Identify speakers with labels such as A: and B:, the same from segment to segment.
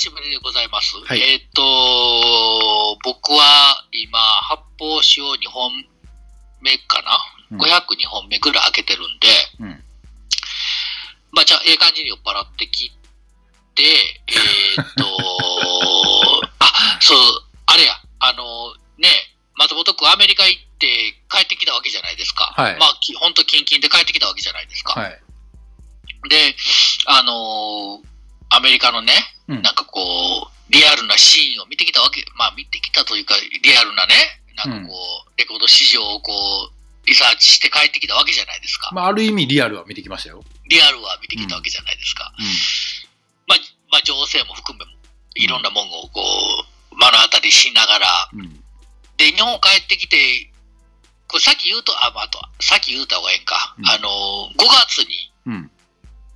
A: しぶりでございます。
B: はい
A: えーっと、僕は今、発泡酒を2本目かな、
B: うん
A: ?502 本目ぐらい開けてるんで、
B: うん。
A: まあ、じゃあ、ええ感じに酔っ払ってきて、えーっと、あ、そう、あれや、あの、ね、松本君アメリカ行って帰ってきたわけじゃないですか。
B: はい
A: まあ、き本当キンキンで帰ってきたわけじゃないですか。
B: はい。
A: で、あのーアメリカのね、
B: うん
A: なんかこう、リアルなシーンを見てきたわけ、まあ見てきたというか、リアルなね、なんかこう、レコード市場をこう、リサーチして帰ってきたわけじゃないですか。
B: まあ、ある意味リアルは見てきましたよ。
A: リアルは見てきたわけじゃないですか。
B: うん。
A: まあ、まあ、情勢も含めも、いろんなもんをこう、目の当たりしながら、
B: うん。
A: で、日本帰ってきて、これさっき言うと、あ、まあ、あと、さっき言うた方がええんか。
B: うん
A: あのー、5月に
B: うん。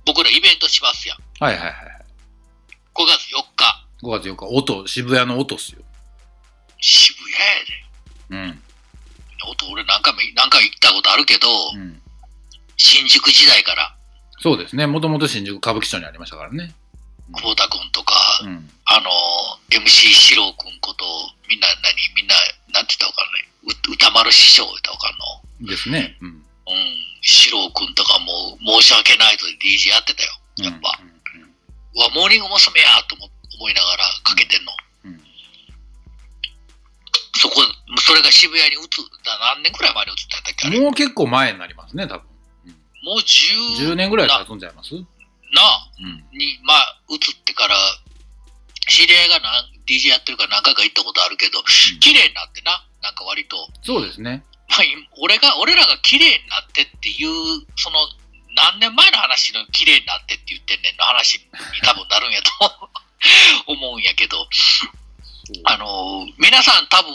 A: 僕らイベントしますやん。
B: はいはいはい。
A: 5月4日。
B: 5月4日、音、渋谷の音っすよ。
A: 渋谷やで。
B: うん。
A: 音俺何回も何回行ったことあるけど、
B: うん。
A: 新宿時代から
B: そうですね。もともと新宿歌舞伎町にありましたからね。
A: 久保田君とか、
B: うん。
A: あの MC 四郎君ことみんな何みんななんて言ったらわかんないう歌丸師匠言ったらわかんの？
B: ですね。うん。
A: うん四郎君とかも申し訳ないと DJ やってたよやっぱ、
B: うん
A: うわモーニング娘。やと思思いながらかけてんの、
B: うん
A: そこそれが渋谷に移った何年くらい前に移ったんだっけ
B: もう結構前になりますね、多分。
A: もう10
B: 10年ぐらい
A: な
B: 経つんちゃいます？うん。
A: なあに、まあ、移ってから、知り合いがなん DJ やってるから何回か行ったことあるけど、綺麗になってな、なんか割と。
B: そうですね。
A: まあ、今俺が、俺らが綺麗になってっていう、その、何年前の話の綺麗になってって言ってんねんの話に多分なるんやと思うんやけど、あのー皆さん多分、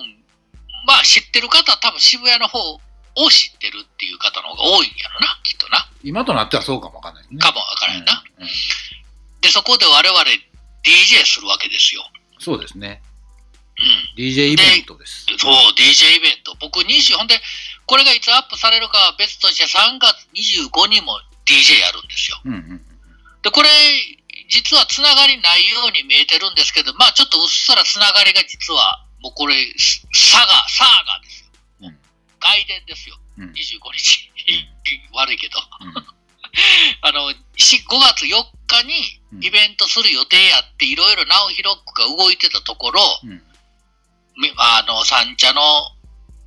A: まあ知ってる方は多分渋谷の方を知ってるっていう方の方が多いんやろな、きっとな。
B: 今となってはそうかもわかんないね。
A: かもわからんな。
B: うんうん
A: で、そこで我々 DJ するわけですよ。
B: そうですね。
A: うん。
B: DJ イベントです。
A: そう、DJ イベント。僕20、ほんで、これがいつアップされるかは別として3月25にも DJ やるんですよ。
B: うんうん
A: で、これ、実はつながりないように見えてるんですけど、まあちょっとうっすらつながりが実は、もうこれ、サガ、サーガですよ。
B: うん
A: 外伝ですよ。
B: うんうん
A: 25日。悪いけど。
B: うん
A: あの、し5月4日にイベントする予定やって、いろいろナオヒロックが動いてたところ、あの、三茶の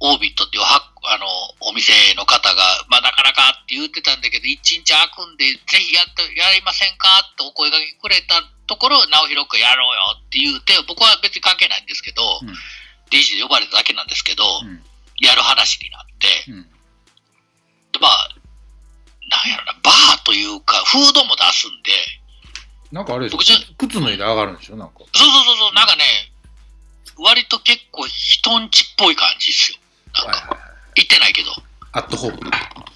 A: オービットっていうはあのお店の方が、まあ、なかなかって言ってたんだけど、一日開くんで、ぜひやってやりませんかってお声掛けくれたところ、直弘くんやろうよって言うて、僕は別に関係ないんですけど、
B: うん
A: DJ で呼ばれただけなんですけど、
B: うん
A: やる話になって、
B: うん
A: でまあ、なんやろな、バーというか、フードも出すんで、
B: なんかあれです
A: 僕ちょ
B: 靴脱いで上がるんでしょなんか。
A: そうそうそうそう、なんかね、割と結構人んちっぽい感じですよ。行ってないけど。
B: アットホーム。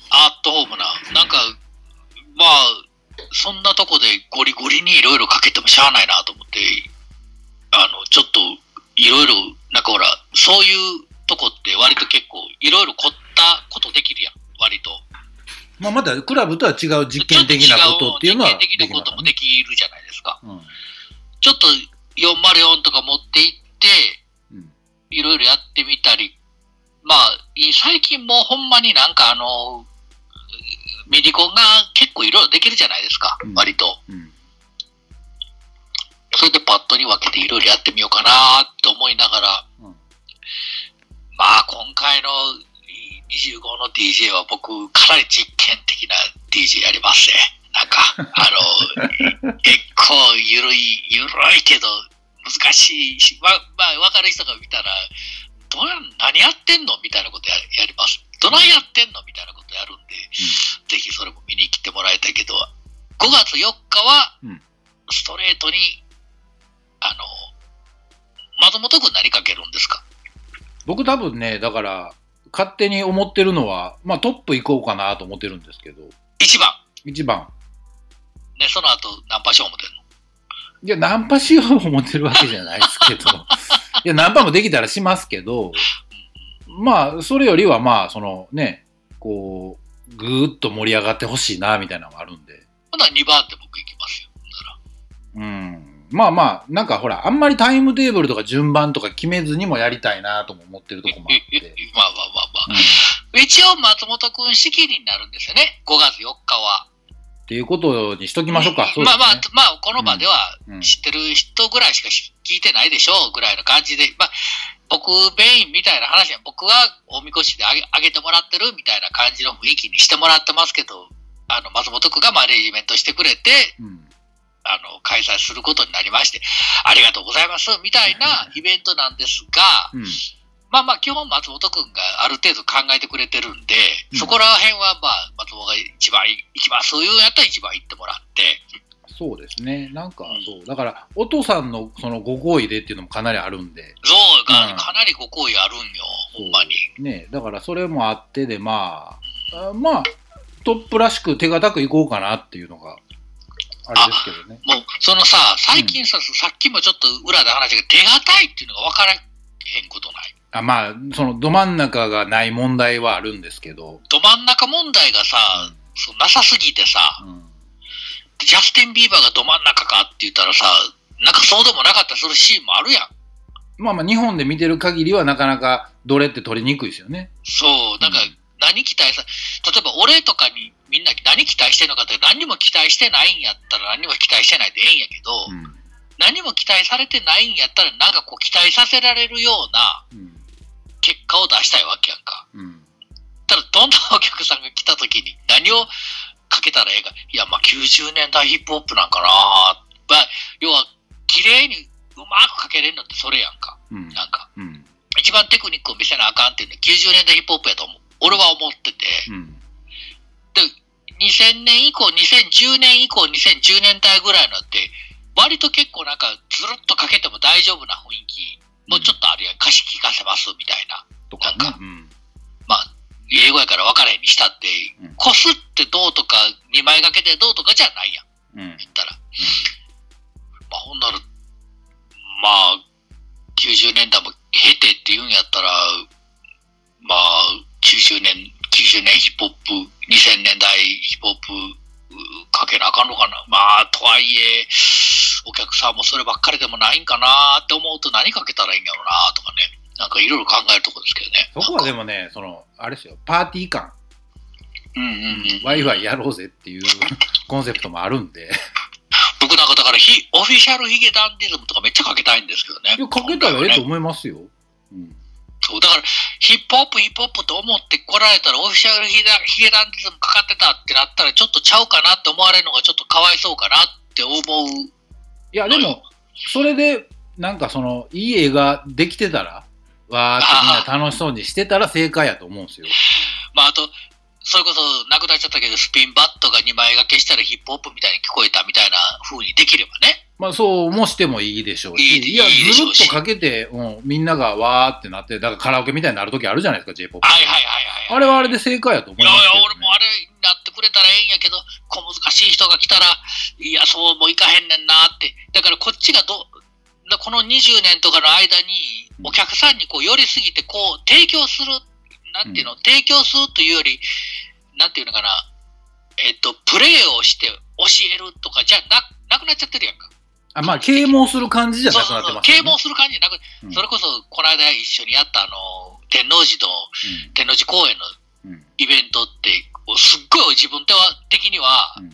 A: アットホームな。なんか、まあ、そんなとこでゴリゴリにいろいろかけてもしゃあないなと思って、あの、ちょっと、いろいろ、なんかほら、そういうとこって割と結構、いろいろ凝ったことできるやん、割と。
B: まあ、またクラブとは違う実験的なことっていうのは
A: 実験的なこともで
B: き
A: きるじゃないですか。
B: ますね
A: ちょっと404とか持って行って、
B: うん
A: いろいろやってみたり、まあ、い最近もうほんまになんかあの、ミディコンが結構いろいろできるじゃないですか、
B: うん
A: 割と。
B: うん。うん。
A: それでパッドに分けていろいろやってみようかなって思いながら、
B: うん
A: まあ今回の25の DJ は僕かなり実験的な DJ やりますね。なんか、あの、結構ゆるい、ゆるいけど難しいし、ままあ分かる人が見たら、どうや何やってんのみたいなことややります。どないやってんのみたいなことやるんで、ぜひそれも見に来てもらいたいけど、5月4日は
B: うん、
A: ストレートに、あの、松本君何かけるんですか？
B: 僕多分ね、だから、勝手に思ってるのは、まあトップ行こうかなと思ってるんですけど、
A: ?1 番。
B: 一番。
A: ね、その後ナンパしよう思ってんの？
B: いや、ナンパしよう思ってるわけじゃないですけど、いや、ナンパもできたらしますけど、まあ、それよりはまあ、そのね、こう、ぐーっと盛り上がってほしいな、みたいなのがあるんで、
A: ほな2番って僕行きますよ。なら
B: うん。まあまあ、なんかほら、あんまりタイムテーブルとか順番とか決めずにもやりたいなとも思ってるとこもあって。
A: まあまあまあまあ。一応、松本くん仕切りになるんですよね。5月4日は。
B: っていうことにしときましょうか。そうね。
A: まあまあ、まあ、この場では
B: うん。
A: 知ってる人ぐらいしか聞いてないでしょうぐらいの感じで、まあ、僕、メインみたいな話は、僕は大みこしであげあげてもらってるみたいな感じの雰囲気にしてもらってますけど、あの、松本くんがマネジメントしてくれて、
B: うん。
A: あの、開催することになりまして、ありがとうございます、みたいなイベントなんですが、
B: うん。
A: まあまあ、基本松本くんがある程度考えてくれてるんで、
B: うん
A: そこら辺はまあ、松本が一番行きます、そういうやったら一番行ってもらって、
B: そうですね。なんか
A: うん、
B: そう。だから、お父さんのそのご好意でっていうのもかなりあるんで。
A: 象が
B: うん
A: かなりご好意あるんよ、ほんまに。
B: ね、だからそれもあってで、まあ、あまあ、トップらしく手堅くいこうかなっていうのが、あれですけどね。
A: もう、そのさ、最近さ、さっきもちょっと裏で話が手堅いっていうのが分からへんことない？
B: あまあ、そのど真ん中がない問題はあるんですけど、
A: ど真ん中問題がさ、そうなさすぎてさ、
B: うん
A: ジャスティン・ビーバーがど真ん中かって言ったらさ、なんかそうでもなかったりするシーンもあるやん。
B: まあまあ、日本で見てる限りはなかなかどれって取りにくいですよね。
A: そう、なんか
B: うん
A: 何期待さ、例えば俺とかにみんな何期待してんのかって何にも期待してないんやったら何にも期待してないでええんやけど、
B: うん。
A: 何も期待されてないんやったらなんかこう期待させられるような
B: うん。
A: 結果を出したいわけやんか。
B: うん。
A: ただどんなお客さんが来た時に何をかけたらええか。いや、まあ90年代ヒップホップなんかなまあ、要は綺麗にうまくかけれるのってそれやんか。
B: うん。
A: なんか、
B: うん。
A: 一番テクニックを見せなあかんっていうのは90年代ヒップホップやと思う。俺は思ってて。
B: うん。
A: 2000年以降、2010年以降、2010年代ぐらいのって、割と結構なんかずるっとかけても大丈夫な雰囲気もちょっとあるやん。歌詞聞かせますみたいな。
B: とかね
A: なんか。
B: うん。
A: まあ、英語やから分からへんにしたって
B: うん、
A: こすってどうとか、2枚掛けでどうとかじゃないやん。
B: うん。
A: 言ったら。まあ、ほんなら、まあ、90年代も経てって言うんやったら、まあ、90年、90年ヒップホップ、2000年代ヒップホップ、うかけなあかんのかな。まあ、とはいえ、さんもそればっかりでもないんかなって思うと何かけたらいいんやろうなとかね。なんかいろいろ考えるとこですけどね。
B: そこはでもね、その、あれですよ、パーティー感、
A: うんうんうん。
B: ワイワイやろうぜっていうコンセプトもあるんで。
A: 僕なんかだからヒ、オフィシャルヒゲダンディズムとかめっちゃかけたいんですけどね。
B: いや、かけたらええと
A: ね
B: 思いますよ。うん。
A: そう、だから、ヒップホップ、ヒップホップと思って来られたら、オフィシャルヒゲダヒゲダンディズムかかってたってなったら、ちょっとちゃうかなって思われるのがちょっとかわいそうかなって思う。
B: いや、でも、それで、なんかその、いい絵ができてたら、わーってみんな楽しそうにしてたら正解やと思うんですよ。
A: まあ、あと、それこそ亡くなっちゃったけど、スピンバットが2枚掛けしたらヒップホップみたいに聞こえたみたいな風にできればね。
B: まあ、そうもしてもいいでしょうし、
A: いい
B: いや、ずるっとかけて、うん、みんながわーってなって、だからカラオケみたいになるときあるじゃないですか、J-POP。
A: はいはいはいはい。
B: あれはあれで正解やと思
A: いやいや
B: いますけど、ね。
A: 俺もあれくれたらええんやけど、小難しい人が来たら、いや、そうもいかへんねんなって。だからこっちがど、この20年とかの間に、お客さんにこう寄りすぎて、こう、提供する、なんていうの、提供するというより、なんていうのかな、えっと、プレーをして教えるとかじゃななくなっちゃってるやんか。
B: あまあ、啓蒙する感じじゃなくなってますよね。
A: 啓蒙する感じじゃなく、
B: うん
A: それこそ、この間一緒にやったあの、天王寺の、天王寺公園の
B: うん。うん。
A: イベントって、すっごい自分では的には、
B: うん。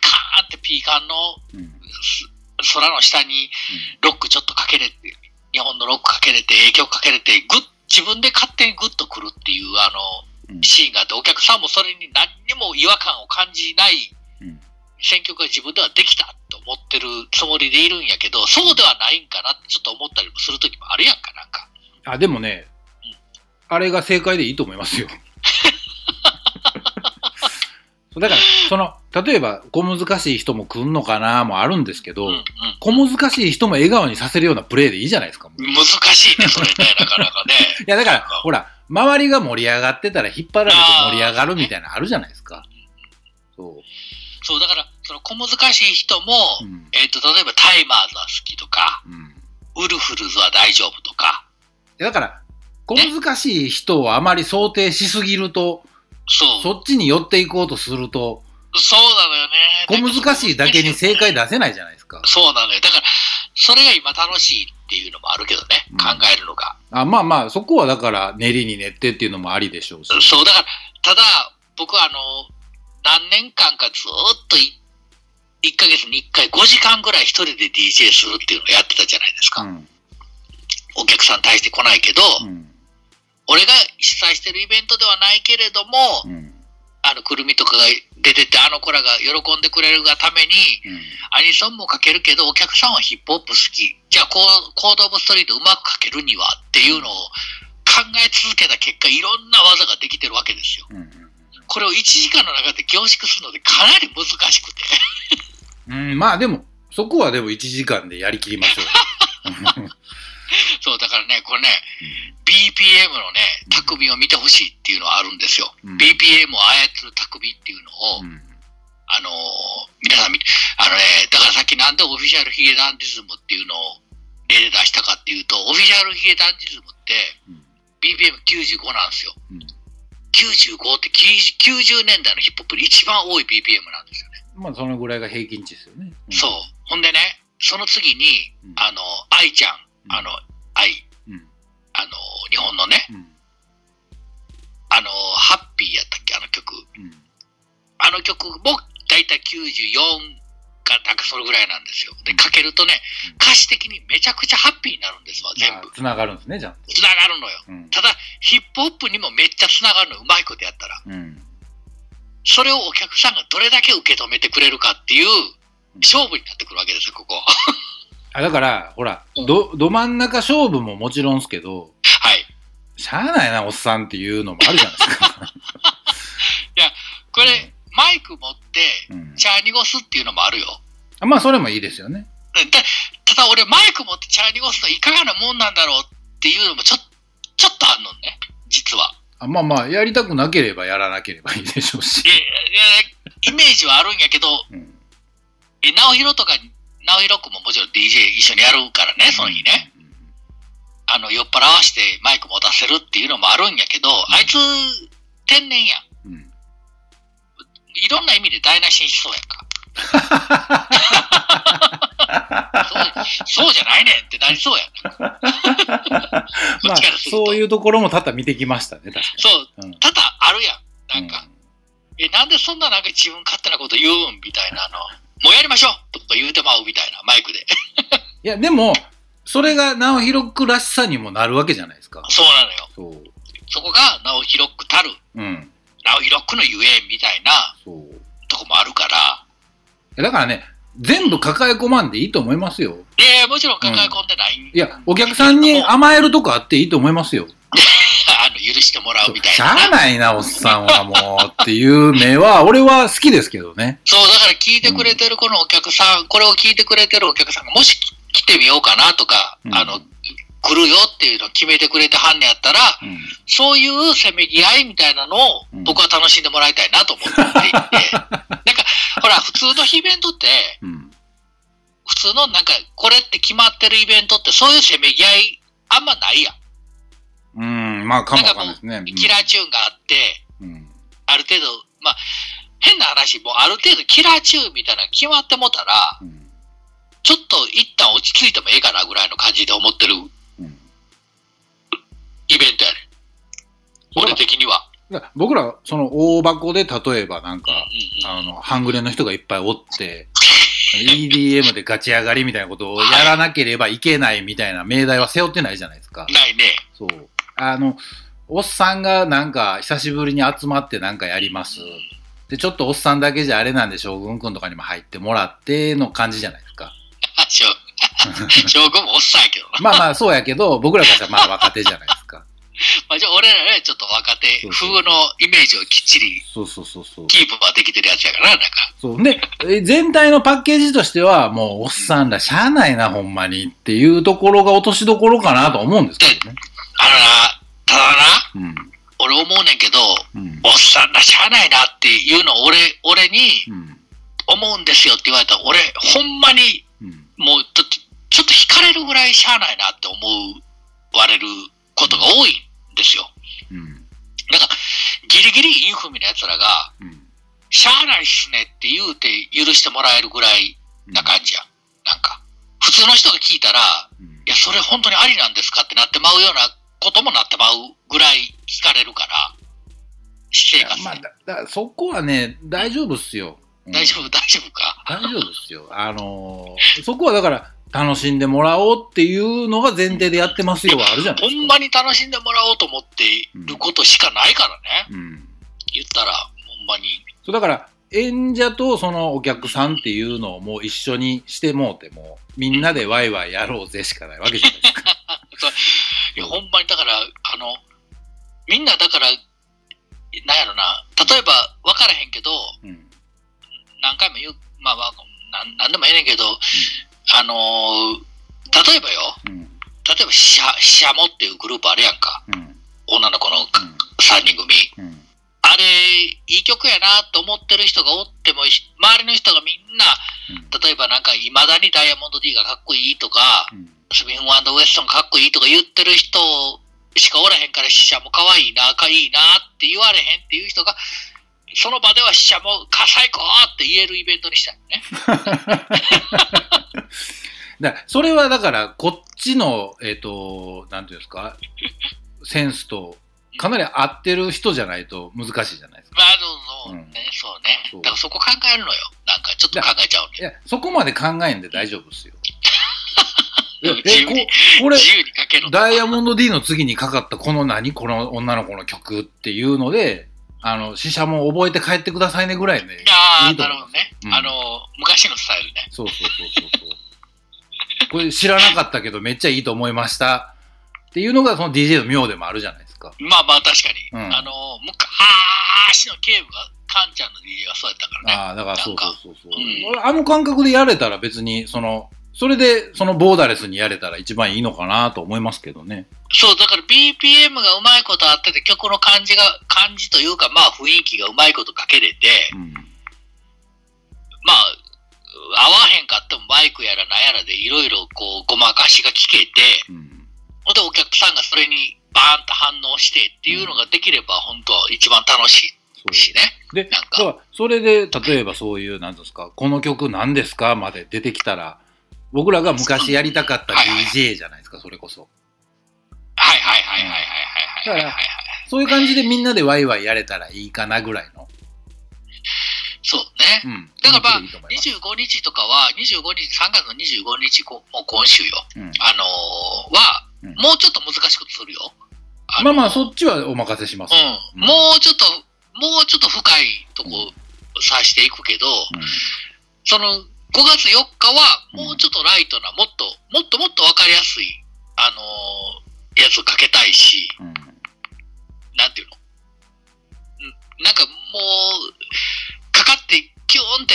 A: カーンってピーカンの
B: うん。
A: す空の下にロックちょっとかけれて、日本のロックかけれて、影響かけれて、ぐっ、自分で勝手にグッとくるっていうあ
B: うん
A: のシーンがあって、お客さんもそれに何にも違和感を感じない
B: うん
A: 選曲が自分ではできたと思ってるつもりでいるんやけど、そうではないんかなってちょっと思ったりもするときもあるやんか、なんか。
B: あ、でもね、あれが正解でいいと思いますよ。だから、その、例えば、小難しい人も来んのかなもあるんですけど、
A: うんうん
B: 小難しい人も笑顔にさせるようなプレーでいいじゃないですか。
A: 難しいね、それね、なかなかね。
B: や、だから、ほら、周りが盛り上がってたら引っ張られて盛り上がるみたいなのあるじゃないですか。そ
A: そう、だから、その小難しい人も、
B: う。うん。
A: えっ、と、例えばタイマーズは好きとか、
B: うん。
A: ウルフルズは大丈夫とか、
B: だから、小難しい人をあまり想定しすぎると、
A: そう、
B: そっちに寄っていこうとすると、
A: そうなのよね。
B: 小難しいだけに正解出せないじゃないですか。か。
A: そうなのよ。だから、それが今楽しいっていうのもあるけどね、
B: うん
A: 考えるのが。
B: あまあまあ、そこはだから練りに練ってっていうのもありでしょうし。
A: そう、だから、ただ、僕はあの、何年間かずーっとい1ヶ月に1回5時間ぐらい一人で DJ するっていうのをやってたじゃないですか。
B: うん。
A: お客さん対して来ないけど、
B: うん。
A: 俺が主催してるイベントではないけれども、
B: うん。
A: あの、くるみとかが出てて、あの子らが喜んでくれるがために、
B: うん。
A: アニソンもかけるけど、お客さんはヒップホップ好き。じゃあコー、コードオブストリートうまくかけるにはっていうのを考え続けた結果、いろんな技ができてるわけですよ。
B: うん。
A: これを1時間の中で凝縮するのでかなり難しくて。
B: うん、まあでも、そこはでも1時間でやりきりましょうよ。
A: そう、だからね、これね、BPM のね、匠を見てほしいっていうのはあるんですよ。
B: うん
A: BPM を操る匠っていうのを、
B: うん。
A: あのー皆さんあのね、だからさっきなんでオフィシャルヒゲダンディズムっていうのを例で出したかっていうと、オフィシャルヒゲダンディズムって
B: うん
A: BPM95 なんですよ。
B: うん
A: 95って90年代のヒップホップで一番多い BPM なんですよね。
B: まあ、そのぐらいが平均値ですよね。
A: そう。ほんでね、その次に、
B: うん。
A: あの、愛ちゃんあの、愛、
B: うん。
A: あの、日本のね、
B: うん。
A: あの、ハッピーやったっけ、あの曲。
B: うん。
A: あの曲もだいたい94か、なんかそれぐらいなんですよ。で、かけるとね
B: うん、
A: 歌詞的にめちゃくちゃハッピーになるんですわ、全部。
B: つながるんですね、ちゃんと。
A: つながるのよ。
B: うん。
A: ただ、ヒップホップにもめっちゃつながるの、うまいことやったら。
B: うん。
A: それをお客さんがどれだけ受け止めてくれるかっていう勝負になってくるわけですよ、ここ。
B: あだから、ほら、
A: うん
B: ど、ど真ん中勝負ももちろんですけど、
A: はい。
B: しゃあないな、おっさんっていうのもあるじゃないですか。
A: これ、マイク持って、
B: うん
A: チャーニゴスっていうのもあるよ。
B: あまあ、それもいいですよね。
A: たただ俺、マイク持ってチャーニゴスといかがなもんなんだろうっていうのもちょちょっとあんのね、実は。
B: あまあまあ、やりたくなければやらなければいいでしょうし。
A: ええイメージはあるんやけど、
B: うん
A: え直弘とか、直弘君ももちろん DJ 一緒にやるからね、その日ね。。あの、酔っ払わしてマイク持たせるっていうのもあるんやけど、あいつ、天然やん。
B: うん。
A: いろんな意味で台無しにしそうやんか。そうそうじゃないねんってなりそうやん。こ
B: ま
A: っ
B: あ。そういうところも多々見てきましたね、確か
A: そう、
B: に。うん
A: ただあるやん。なんか、え、なんでそんななんか自分勝手なこと言うんみたいなの。もうやりましょうとか言うてまうみたいな、マイクで。
B: いや、でも、それが直弘くらしさにもなるわけじゃないですか。
A: そうなのよ。
B: そう。
A: そこが直弘くたる、
B: うん。
A: 直弘くのゆえんみたいな
B: そう。
A: とこもあるから、
B: だからね、全部抱え込まんでいいと思いますよ。
A: いやもちろん抱え込んでない、
B: いや、お客さんに
A: あ
B: 甘えるとこあっていいと思いますよ。
A: の許してもらうみたい
B: しゃ
A: な。
B: あないな、おっさんはもうっていう目は、俺は好きですけどね。
A: そう、だから聞いてくれてるこのお客さん、これを聞いてくれてるお客さんがもし来てみようかなとか、
B: うん
A: あの、来るよっていうのを決めてくれてはんねやったら、
B: うん。
A: そういうせめぎ合いみたいなのを
B: うん
A: 僕は楽しんでもらいたいなと思っていて、なんか、ほら、普通のイベントって、
B: うん。
A: 普通のなんか、これって決まってるイベントって、そういうせめぎ合い、あんまないやん。
B: うん、まあ、かもわかんないですね。
A: キラーチューンがあって、
B: うん。
A: ある程度、まあ、変な話、もうある程度キラーチューンみたいなの決まってもたら、
B: うん。
A: ちょっと一旦落ち着いてもええかなぐらいの感じで思ってる
B: うん。
A: イベントやねん。俺的には。
B: 僕ら、その大箱で例えばなんか、
A: うんうん
B: あの、半グレの人がいっぱいおって、EDM でガチ上がりみたいなことをやらなければいけないみたいな命題は背負ってないじゃないですか。
A: ないね。
B: そう。あの、おっさんがなんか久しぶりに集まってなんかやります。で、ちょっとおっさんだけじゃあれなんで将軍くんとかにも入ってもらっての感じじゃないですか。
A: あ、将将軍もおっさんやけどな。
B: まあまあそうやけど、僕らからしたらまあ若手じゃないですか。
A: まあ、じゃあ俺らね、ちょっと若手風のイメージをきっちり
B: そうそうそうそう。
A: キープはできてるやつやからな、なんか。
B: そう。で、え全体のパッケージとしては、もうおっさんらしゃあないな、ほんまにっていうところが落としどころかなと思うんですけどね。
A: あのな、ただな、
B: うん。
A: 俺思うねんけど、
B: うん。
A: おっさんらしゃあないなっていうのを俺、俺に
B: うん。
A: 思うんですよって言われたら、俺、ほんまに
B: うん。
A: もうちょっと、ちょっと惹かれるぐらいしゃあないなって思われることが多いんですよ。
B: うん。
A: だから、ギリギリインフミの奴らが、
B: うん。
A: しゃあないっすねって言うて許してもらえるぐらいな感じや。なんか。普通の人が聞いたら、
B: うん
A: いや、それ本当にありなんですかってなってまうようなこともなってまうぐらい聞かれるから、私生活で。
B: まあ、だだそこはね、大丈夫っすよ。うん
A: 大丈夫、大丈夫か？
B: 大丈夫ですよ。あのーそこはだから、楽しんでもらおうっていうのが前提でやってますよはあるじゃないですか。
A: ほんまに楽しんでもらおうと思っていることしかないからね。
B: うん。
A: 言ったら、ほんまに。
B: そうだから、演者とそのお客さんっていうのをもう一緒にしてもうても、みんなでワイワイやろうぜしかないわけじゃないですか。
A: いや、ほんまにだから、あの、みんなだから、なんやろな、例えば分からへんけど、
B: うん。
A: 何回も言う、まあ、まあ、なんなんでもええねんけど、あのー例えばよ、
B: うん。
A: 例えばシャ、シャモっていうグループあるやんか。
B: うん。
A: 女の子の3人組。
B: うん。
A: あれ、いい曲やなと思ってる人がおっても、ひ周りの人がみんな、例えばなんか、未だにダイヤモンド D がかっこいいとか、
B: うん。
A: スミンウェストンかっこいいとか言ってる人しかおらへんから、死者も可愛いな、かいいなって言われへんっていう人が、その場では死者もか最高って言えるイベントにしたいね。
B: だそれはだから、こっちの、えっ、と、なんていうんですか、センスと、かなり合ってる人じゃないと難しいじゃないですか。
A: まあ、そうね、
B: うん
A: そうね。だからそこ考えるのよ。なんかちょっと考えちゃうね。
B: いや、そこまで考えんで大丈夫ですよ。
A: 自由に
B: えここれ、
A: 自由にかけろと。
B: ダイヤモンド D の次にかかったこの何この女の子の曲っていうので、あの、死者も覚えて帰ってくださいねぐらいで、
A: ああ、なるほどね。
B: うん
A: あの、昔のスタイルね。
B: そうそうそうそう。これ知らなかったけどめっちゃいいと思いました。っていうのがその DJ の妙でもあるじゃないですか。
A: まあまあ確かに。
B: うん
A: あの、昔の警部が、カンちゃんの DJ がそうやったからね。
B: ああ、だからそうそうそうそう、
A: うん
B: 俺あの感覚でやれたら別に、その、それでそのボーダレスにやれたら一番いいのかなと思いますけどね。
A: そう、だから BPM がうまいことあってて、曲の感じが、感じというか、まあ雰囲気がうまいことかけれて、
B: うん。
A: まあ、合わへんかってもマイクやらなんやらでいろいろこう、ごまかしが聞けて、
B: うん。
A: でお客さんがそれにバーンと反応してっていうのができれば、本当は一番楽しいしね。
B: で、
A: なんか
B: それで、例えばそういう、なんですか、この曲何ですかまで出てきたら、僕らが昔やりたかった DJ じゃないですか、それこそ。
A: はいはいはいはいはいはい、
B: そういう感じでみんなでワイワイやれたらいいかなぐらいの。
A: そうね。
B: うん、
A: だからまあ、25日とかは、25日、3月の25日、もう今週よ。
B: うん、
A: あのー、は、もうちょっと難しくするよ。あのー、
B: まあまあ、そっちはお任せします。
A: うん。もうちょっと、もうちょっと深いとこさしていくけど、その、5月4日は、もうちょっとライトな、もっと、もっともっとわかりやすい、あのーやつをかけたいし、
B: うん。うん。
A: なんていうの？うんなんかもう、かかって、キューンって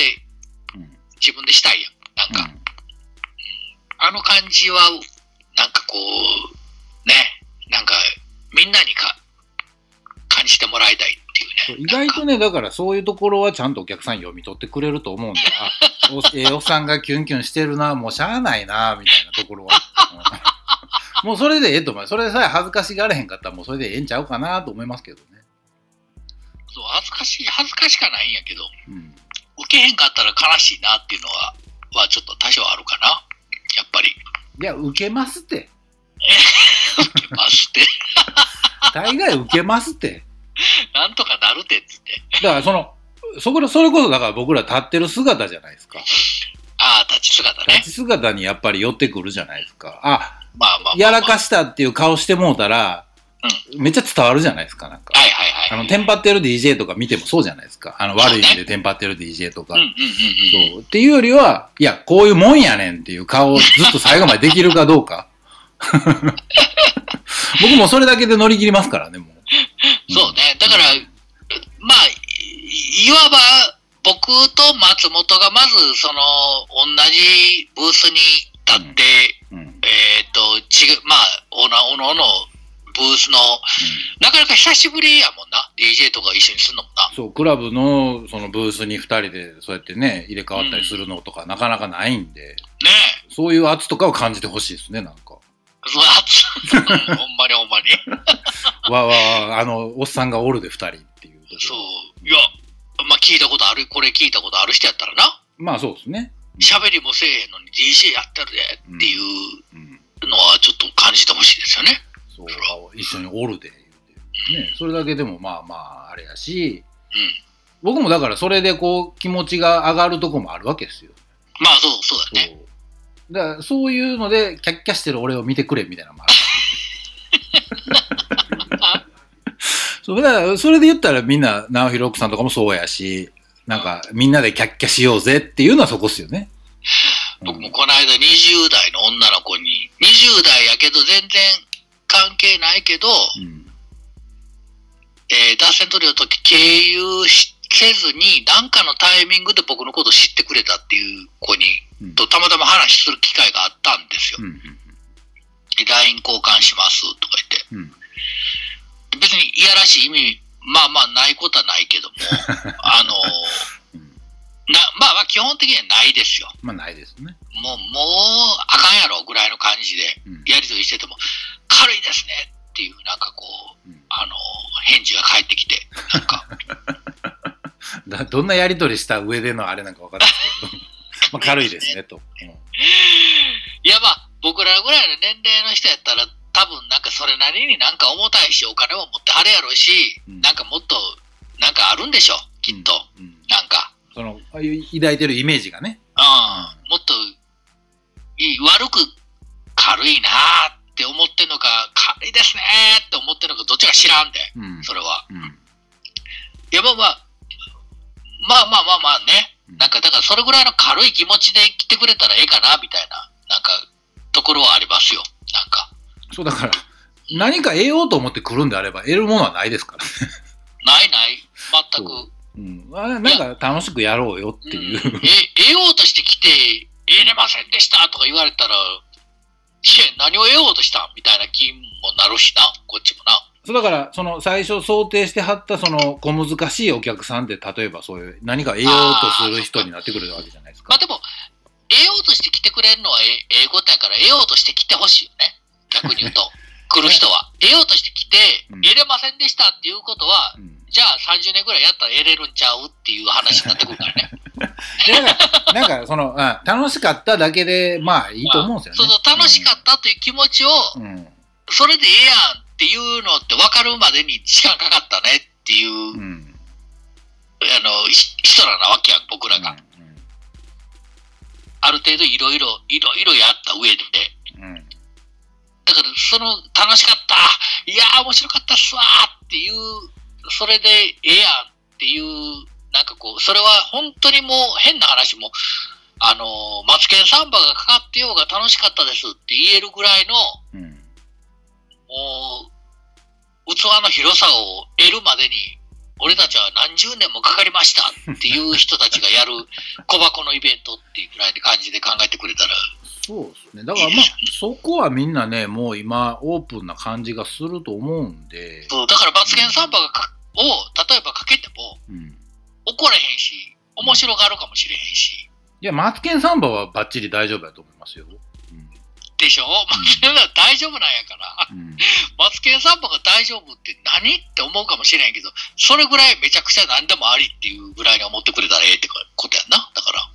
B: うん。
A: 自分でしたいやん。なんか、あの感じは、なんかこう、ね、なんか、みんなにか、感じてもらいたい
B: 意外とね、だからそういうところはちゃんとお客さん読み取ってくれると思うんで、あ、お ええおっさんがキュンキュンしてるな、もうしゃあないな、みたいなところは。う んもうそれでええと思う。それさえ恥ずかしがれへんかったらもうそれでええんちゃうかなと思いますけどね。
A: そう、恥ずかしい、恥ずかしかないんやけど、
B: うん。
A: 受けへんかったら悲しいなっていうのは、はちょっと多少あるかな。やっぱり。
B: いや、受けますって。
A: 受けますって。
B: 大概受けますって。
A: なんとかなるってっつって。
B: だからその、そこら、それこそだから僕ら立ってる姿じゃないですか。
A: ああ、立ち姿ね
B: 立。ち姿にやっぱり寄ってくるじゃないですか。あ、
A: まあまあまあまあ
B: やらかしたっていう顔してもうたら、めっちゃ伝わるじゃないですか、なんか。
A: はいはいはい。
B: あの、テンパってる DJ とか見てもそうじゃないですか。あの、悪い意味でテンパってる DJ とか。
A: うんうんうんうん。
B: そう。っていうよりは、いや、こういうもんやねんっていう顔をずっと最後までできるかどうか。僕もそれだけで乗り切りますからね、もう。
A: そうね。だから、まあ、いいわば、僕と松本がまず、その、同じブースに立って、
B: うん。うん。
A: えっ、と、ちぐ、まあ、おのおのおのブースの、なかなか久しぶりやもんな。DJ とか一緒にすんのもな。
B: そう、クラブのそのブースに二人でそうやってね、入れ替わったりするのとかなかなかないんで、
A: ねえ。
B: そういう圧とかを感じてほしいですね、なんか。
A: そう熱うんほんまにほんまに。
B: わわあの、おっさんがおるで二人っていう
A: そう。いや、まあ聞いたことある、これ聞いたことある人やったらな。
B: まあそうですね。
A: 喋りもせえへんのに DJ やってるでっていう
B: うん。
A: のはちょっと感じてほしいですよね。
B: そう、一緒におるで。ね、それだけでもまあまあ、あれやし、
A: うん。
B: 僕もだからそれでこう、気持ちが上がるとこもあるわけですよ。
A: まあそう、そうだね。
B: そう。だからそういうので、キャッキャしてる俺を見てくれみたいなのもある。そうだから、それで言ったらみんな、直弘奥さんとかもそうやし、なんか、みんなでキャッキャしようぜっていうのはそこっすよね。
A: 僕もこの間20代の女の子に、20代やけど全然関係ないけど、
B: うん。
A: えー脱線取りの時経由しせずに、なんかのタイミングで僕のことを知ってくれたっていう子に、
B: うん。
A: とたまたま話する機会があったんですよ。
B: うん。
A: で LINE 交換しますとか言って。
B: うん。
A: 別にいやらしい意味、まあまあないことはないけども、あの
B: うん
A: な、まあまあ基本的にはないですよ。
B: まあ、ないですね。
A: もう、もう、あかんやろぐらいの感じで、
B: うん。
A: やりとりしてても、軽いですねっていう、なんかこう、
B: うん
A: あの、返事が返ってきて、なんか、
B: だ どんなやりとりした上でのあれなんか分かんないですけど、まあ、軽いですね、と。
A: いやまあ、僕らぐらいの年齢の人やったら、多分なんかそれなりになんか重たいし、お金も持ってはるやろうし、
B: うん
A: なんかもっと、なんかあるんでしょ、きっと。
B: うん。うん
A: なんか。
B: その、抱いてるイメージがね。
A: うん、もっといい悪く軽いなーって思ってんのか、軽いですねーって思ってんのか、どっちか知らんで、
B: うん。
A: それは。
B: うん。
A: いや、まあまあ、まあまあまあまあね、
B: うん
A: なんかだからそれぐらいの軽い気持ちで来てくれたらええかな、みたいな、なんか、ところはありますよ。なんか、
B: そうだから、何か得ようと思って来るんであれば、得るものはないですから。
A: ないない、全く。
B: うん。あなんか楽しくやろうよっていう。
A: うんえ、得ようとして来て、得れませんでしたとか言われたら、いや、何を得ようとしたみたいな気もなるしな、こっちもな。
B: そうだから、その最初想定してはったその小難しいお客さんって、例えばそういう何か得ようとする人になってくるわけじゃないですか。
A: まあでも、得ようとして来てくれるのはええええことやから、得ようとして来てほしいよね。逆に言うと。来る人は。得ようとして来て
B: うん、
A: 得れませんでしたっていうことは、
B: うん
A: じゃあ30年ぐらいやったら得れるんちゃうっていう話になってくるからね。
B: でなんか、なんかその、あ楽しかっただけで、まあいいと思うんですよね。
A: そうそう、楽しかったという気持ちを、
B: うん。うん。
A: それでええやんっていうのって分かるまでに時間かかったねっていう、
B: うん。
A: あの、ひ人らなわけやん、僕らが。
B: う
A: ある程度いろいろ、いろいろやった上で。
B: ん。うん。
A: だから、その、楽しかった、いやー、面白かったっすわーっていう、それでええやんっていう、なんかこう、それは本当にもう変な話も、あのー、マツケンサンバがかかってようが楽しかったですって言えるぐらいの、
B: うん。
A: もう、器の広さを得るまでに、俺たちは何十年もかかりましたっていう人たちがやる小箱のイベントっていうぐらいの感じで考えてくれたら、
B: そうですね。だからまあ、そこはみんなね、もう今、オープンな感じがすると思うんで、
A: そうだからマツケンサンバを例えばかけても
B: うん。
A: 怒れへんし、面白がるかもしれへんし、
B: いや、マツケンサンバはバッチリ大丈夫だと思いますよ。
A: でしょ？マツケンは大丈夫なんやから、
B: うん。うん。
A: マツケンサンバが大丈夫って何って思うかもしれへんけど、それぐらいめちゃくちゃ何でもありっていうぐらいに思ってくれたらええってことやんな。だから。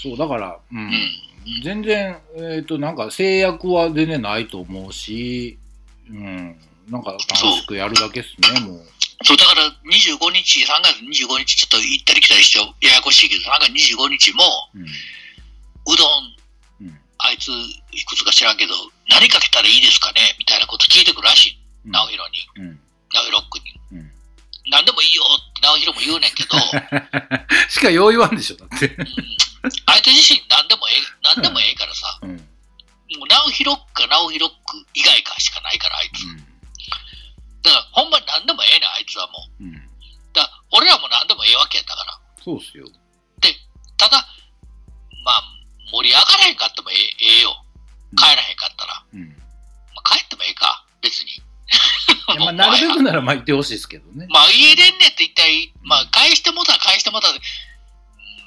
B: そう、だから、うん。
A: うん
B: 全然、えっ、と、なんか制約は全然ないと思うし、うん。なんか楽しくやるだけっすね、もう。
A: そう、だから25日、3月25日ちょっと行ったり来たりしてややこしいけど、3月25日も、
B: う
A: どん。あいついくつか知らんけど、何かけたらいいですかね？みたいなこと聞いてくるらしい。
B: うん
A: 直弘に、
B: うん。
A: 直弘君に。
B: うん。
A: 何でもいいよって直弘も言うねんけど、
B: しかよう言わんでしょ、だって。
A: うん、相手自身何でもええ、何でもええからさ、
B: うん。うん。
A: もう直弘か直弘君以外かしかないから、あいつ。だから、ほんまに何でもええねん、あいつはもう。
B: うん。
A: だ俺らも何でもええわけやったから。
B: そうっすよ。
A: ただ、まあ、盛り上がらへんかってもええええよ。帰らへんかったら。
B: うん。
A: まあ、帰ってもええか、別に。
B: まあ、なるべくならまあ言ってほしいですけどね。
A: まあ、家出んねんって一体、まあ、返してもたら返してもたで、うん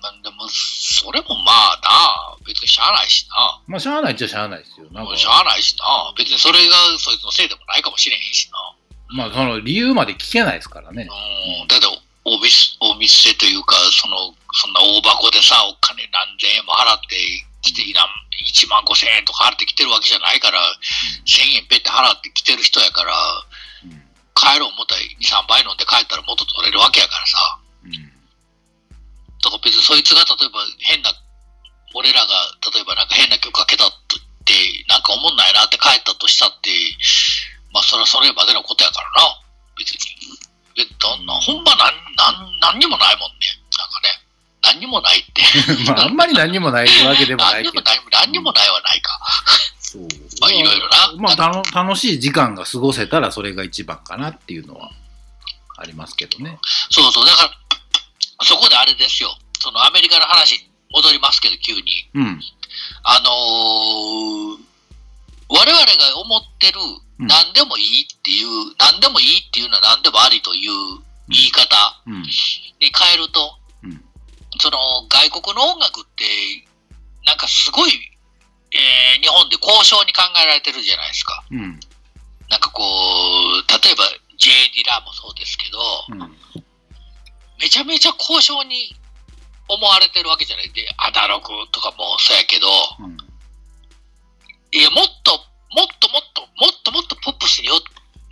A: まあでも、それもまあな、別にしゃあないしな。
B: まあ、しゃあないっちゃしゃあないですよ。なんか、
A: しゃあないしな。別にそれがそいつのせいでもないかもしれへんしな。
B: まあ、その理由まで聞けないですからね。
A: うん。だって、お店、お店というか、その、そんな大箱でさ、お金何千円も払ってきて、なん1万5千円とか払ってきてるわけじゃないから、1000円ペッて払ってきてる人やから、
B: うん
A: 帰ろう思ったら2、3杯飲んで帰ったら元取れるわけやからさ。
B: うん
A: だから別にそいつが例えば変な、俺らが例えばなんか変な曲かけたって、なんか思んないなって帰ったとしたって、まあそれはそれまでのことやからな。別に。で、どんな、ほんまなん、なん、なんにもないもんね。なんかね。何にもないって。
B: まあ、あんまり何にもないわけでもないけど
A: 何にも。ない、何にもないはないか。
B: そう
A: まあいろいろな
B: まあ、たの楽しい時間が過ごせたらそれが一番かなっていうのはありますけどね。
A: そうそう。だから、そこであれですよ。そのアメリカの話に戻りますけど、急に。
B: うん。
A: あのー我々が思ってる、
B: うん
A: 何でもいいっていう、何でもいいっていうのは何でもありという言い方
B: うん。
A: に変えると、
B: うん
A: その外国の音楽って、なんかすごい、えー日本で交渉に考えられてるじゃないですか。
B: うん。
A: なんかこう、例えば J・ ディラもそうですけど、
B: うん。
A: めちゃめちゃ交渉に思われてるわけじゃないで、アナログとかもそうやけど、
B: うん。
A: いや、もっと、もっともっと、もっともっとポップスによ、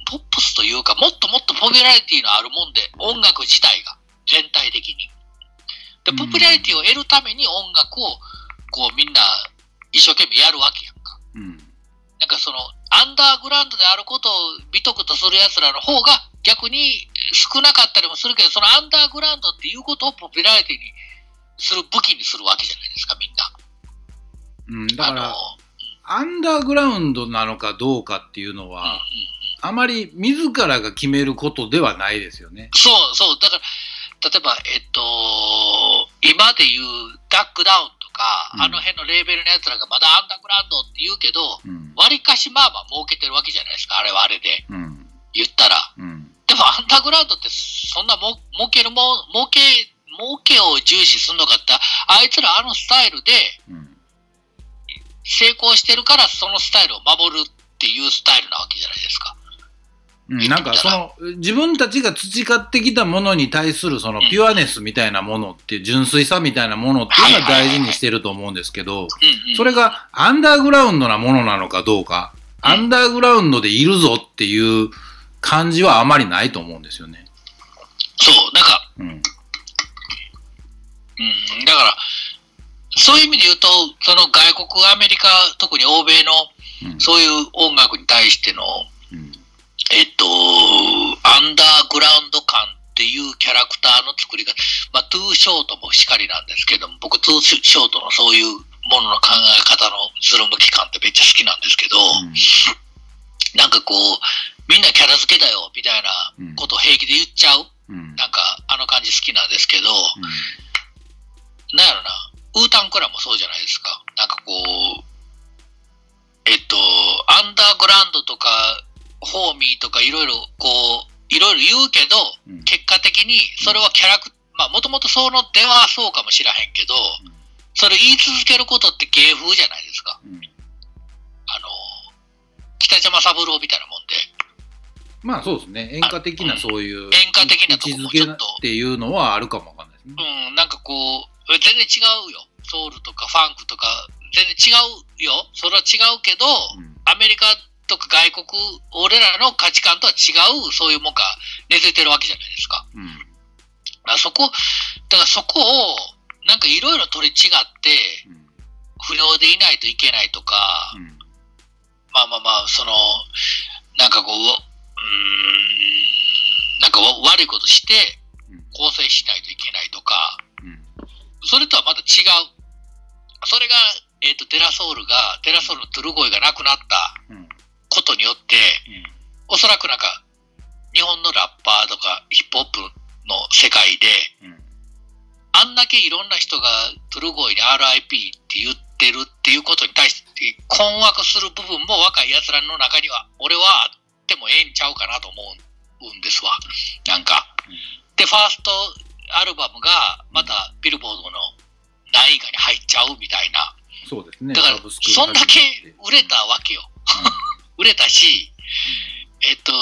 A: ポップスというか、もっともっとポピュラリティのあるもんで、音楽自体が、全体的に。で、
B: うん
A: ポピュラリティを得るために音楽を、こうみんな、一生懸命やるわけやんか。
B: うん。
A: なんかその、アンダーグラウンドであることを美徳とする奴らの方が、逆に少なかったりもするけど、そのアンダーグラウンドっていうことをポピュラリティにする武器にするわけじゃないですか、みんな。
B: うん、だから、
A: あの、
B: アンダーグラウンドなのかどうかっていうの
A: うんうん
B: は、あまり自らが決めることではないですよね。
A: そうそう、だから、例えば、えっと、今で言うダックダウンとか、
B: うん
A: あの辺のレーベルのやつらがまだアンダーグラウンドって言うけど、
B: うん。
A: わりかしまあまあ儲けてるわけじゃないですか、あれはあれで
B: うん。
A: 言ったら。
B: うん。
A: でもアンダーグラウンドってそんなも儲けるもん、儲け、儲けを重視するのかって、あいつらあのスタイルで
B: うん。
A: 成功してるからそのスタイルを守るっていうスタイルなわけじゃないですか。
B: うん、なんかその自分たちが培ってきたものに対するそのピュアネスみたいなものっていう純粋さみたいなものっていうのは大事にしてると思うんですけど。それがアンダーグラウンドなものなのかどうか
A: うん
B: アンダーグラウンドでいるぞっていう感じはあまりないと思うんですよね。
A: そう、なんか、
B: うん。
A: うん、だから、そういう意味で言うと、その外国、アメリカ、特に欧米の
B: うん。
A: そういう音楽に対しての、
B: うん
A: えっと、アンダーグラウンド感っていうキャラクターの作り方、まあ、トゥーショートもしかりなんですけども、僕、トゥーショートのそういうものの考え方のズル向き感ってめっちゃ好きなんですけど、なんかこう、みんなキャラ付けだよ、みたいなことを平気で言っちゃう。
B: うん。うん。
A: なんか、あの感じ好きなんですけど、なんやろな、ウータンクラもそうじゃないですか。なんかこう、えっと、アンダーグラウンドとか、ホーミーとかいろいろこう、いろいろ言うけど、
B: うん。
A: 結果的にそれはキャラクまあもともとその出はそうかもしらへんけど、
B: うん
A: それ言い続けることって芸風じゃないですか。
B: うん
A: あの、北島三郎みたいなもんで。
B: まあそうですね。演歌的なそういう
A: 演歌的なとこもちょっと
B: っていうのはあるかもわかんないですね。
A: うん、なんかこう、全然違うよ。ソウルとかファンクとか、全然違うよ。それは違うけど、
B: うん
A: アメリカとか外国、俺らの価値観とは違う、そういうもんが根付いてるわけじゃないですか。
B: うん。
A: だからそこ、だからそこを、なんかいろいろ取り違って、
B: うん。
A: 不良でいないといけないとか、
B: うん。
A: まあまあまあ、その、なんかこう、うーん、なんかわ悪いことして
B: うん、
A: 構成しないといけないとか、
B: うん。
A: それとはまた違う。それが、えっ、と、テラソールが、テラソールのトゥルゴイがなくなった
B: うん。
A: ことによって、おそらくなんか、日本のラッパーとかヒップホップの世界で、
B: うん。
A: あんだけいろんな人がトゥルゴイに RIP って言ってるっていうことに対して困惑する部分も若い奴らの中には、俺はあってもええんちゃうかなと思うんですわ。なんか。で、ファーストアルバムがまたビルボードの何位かに入っちゃうみたいな。
B: そうですね。
A: だからそんだけ売れたわけよ。売れたし、えっと、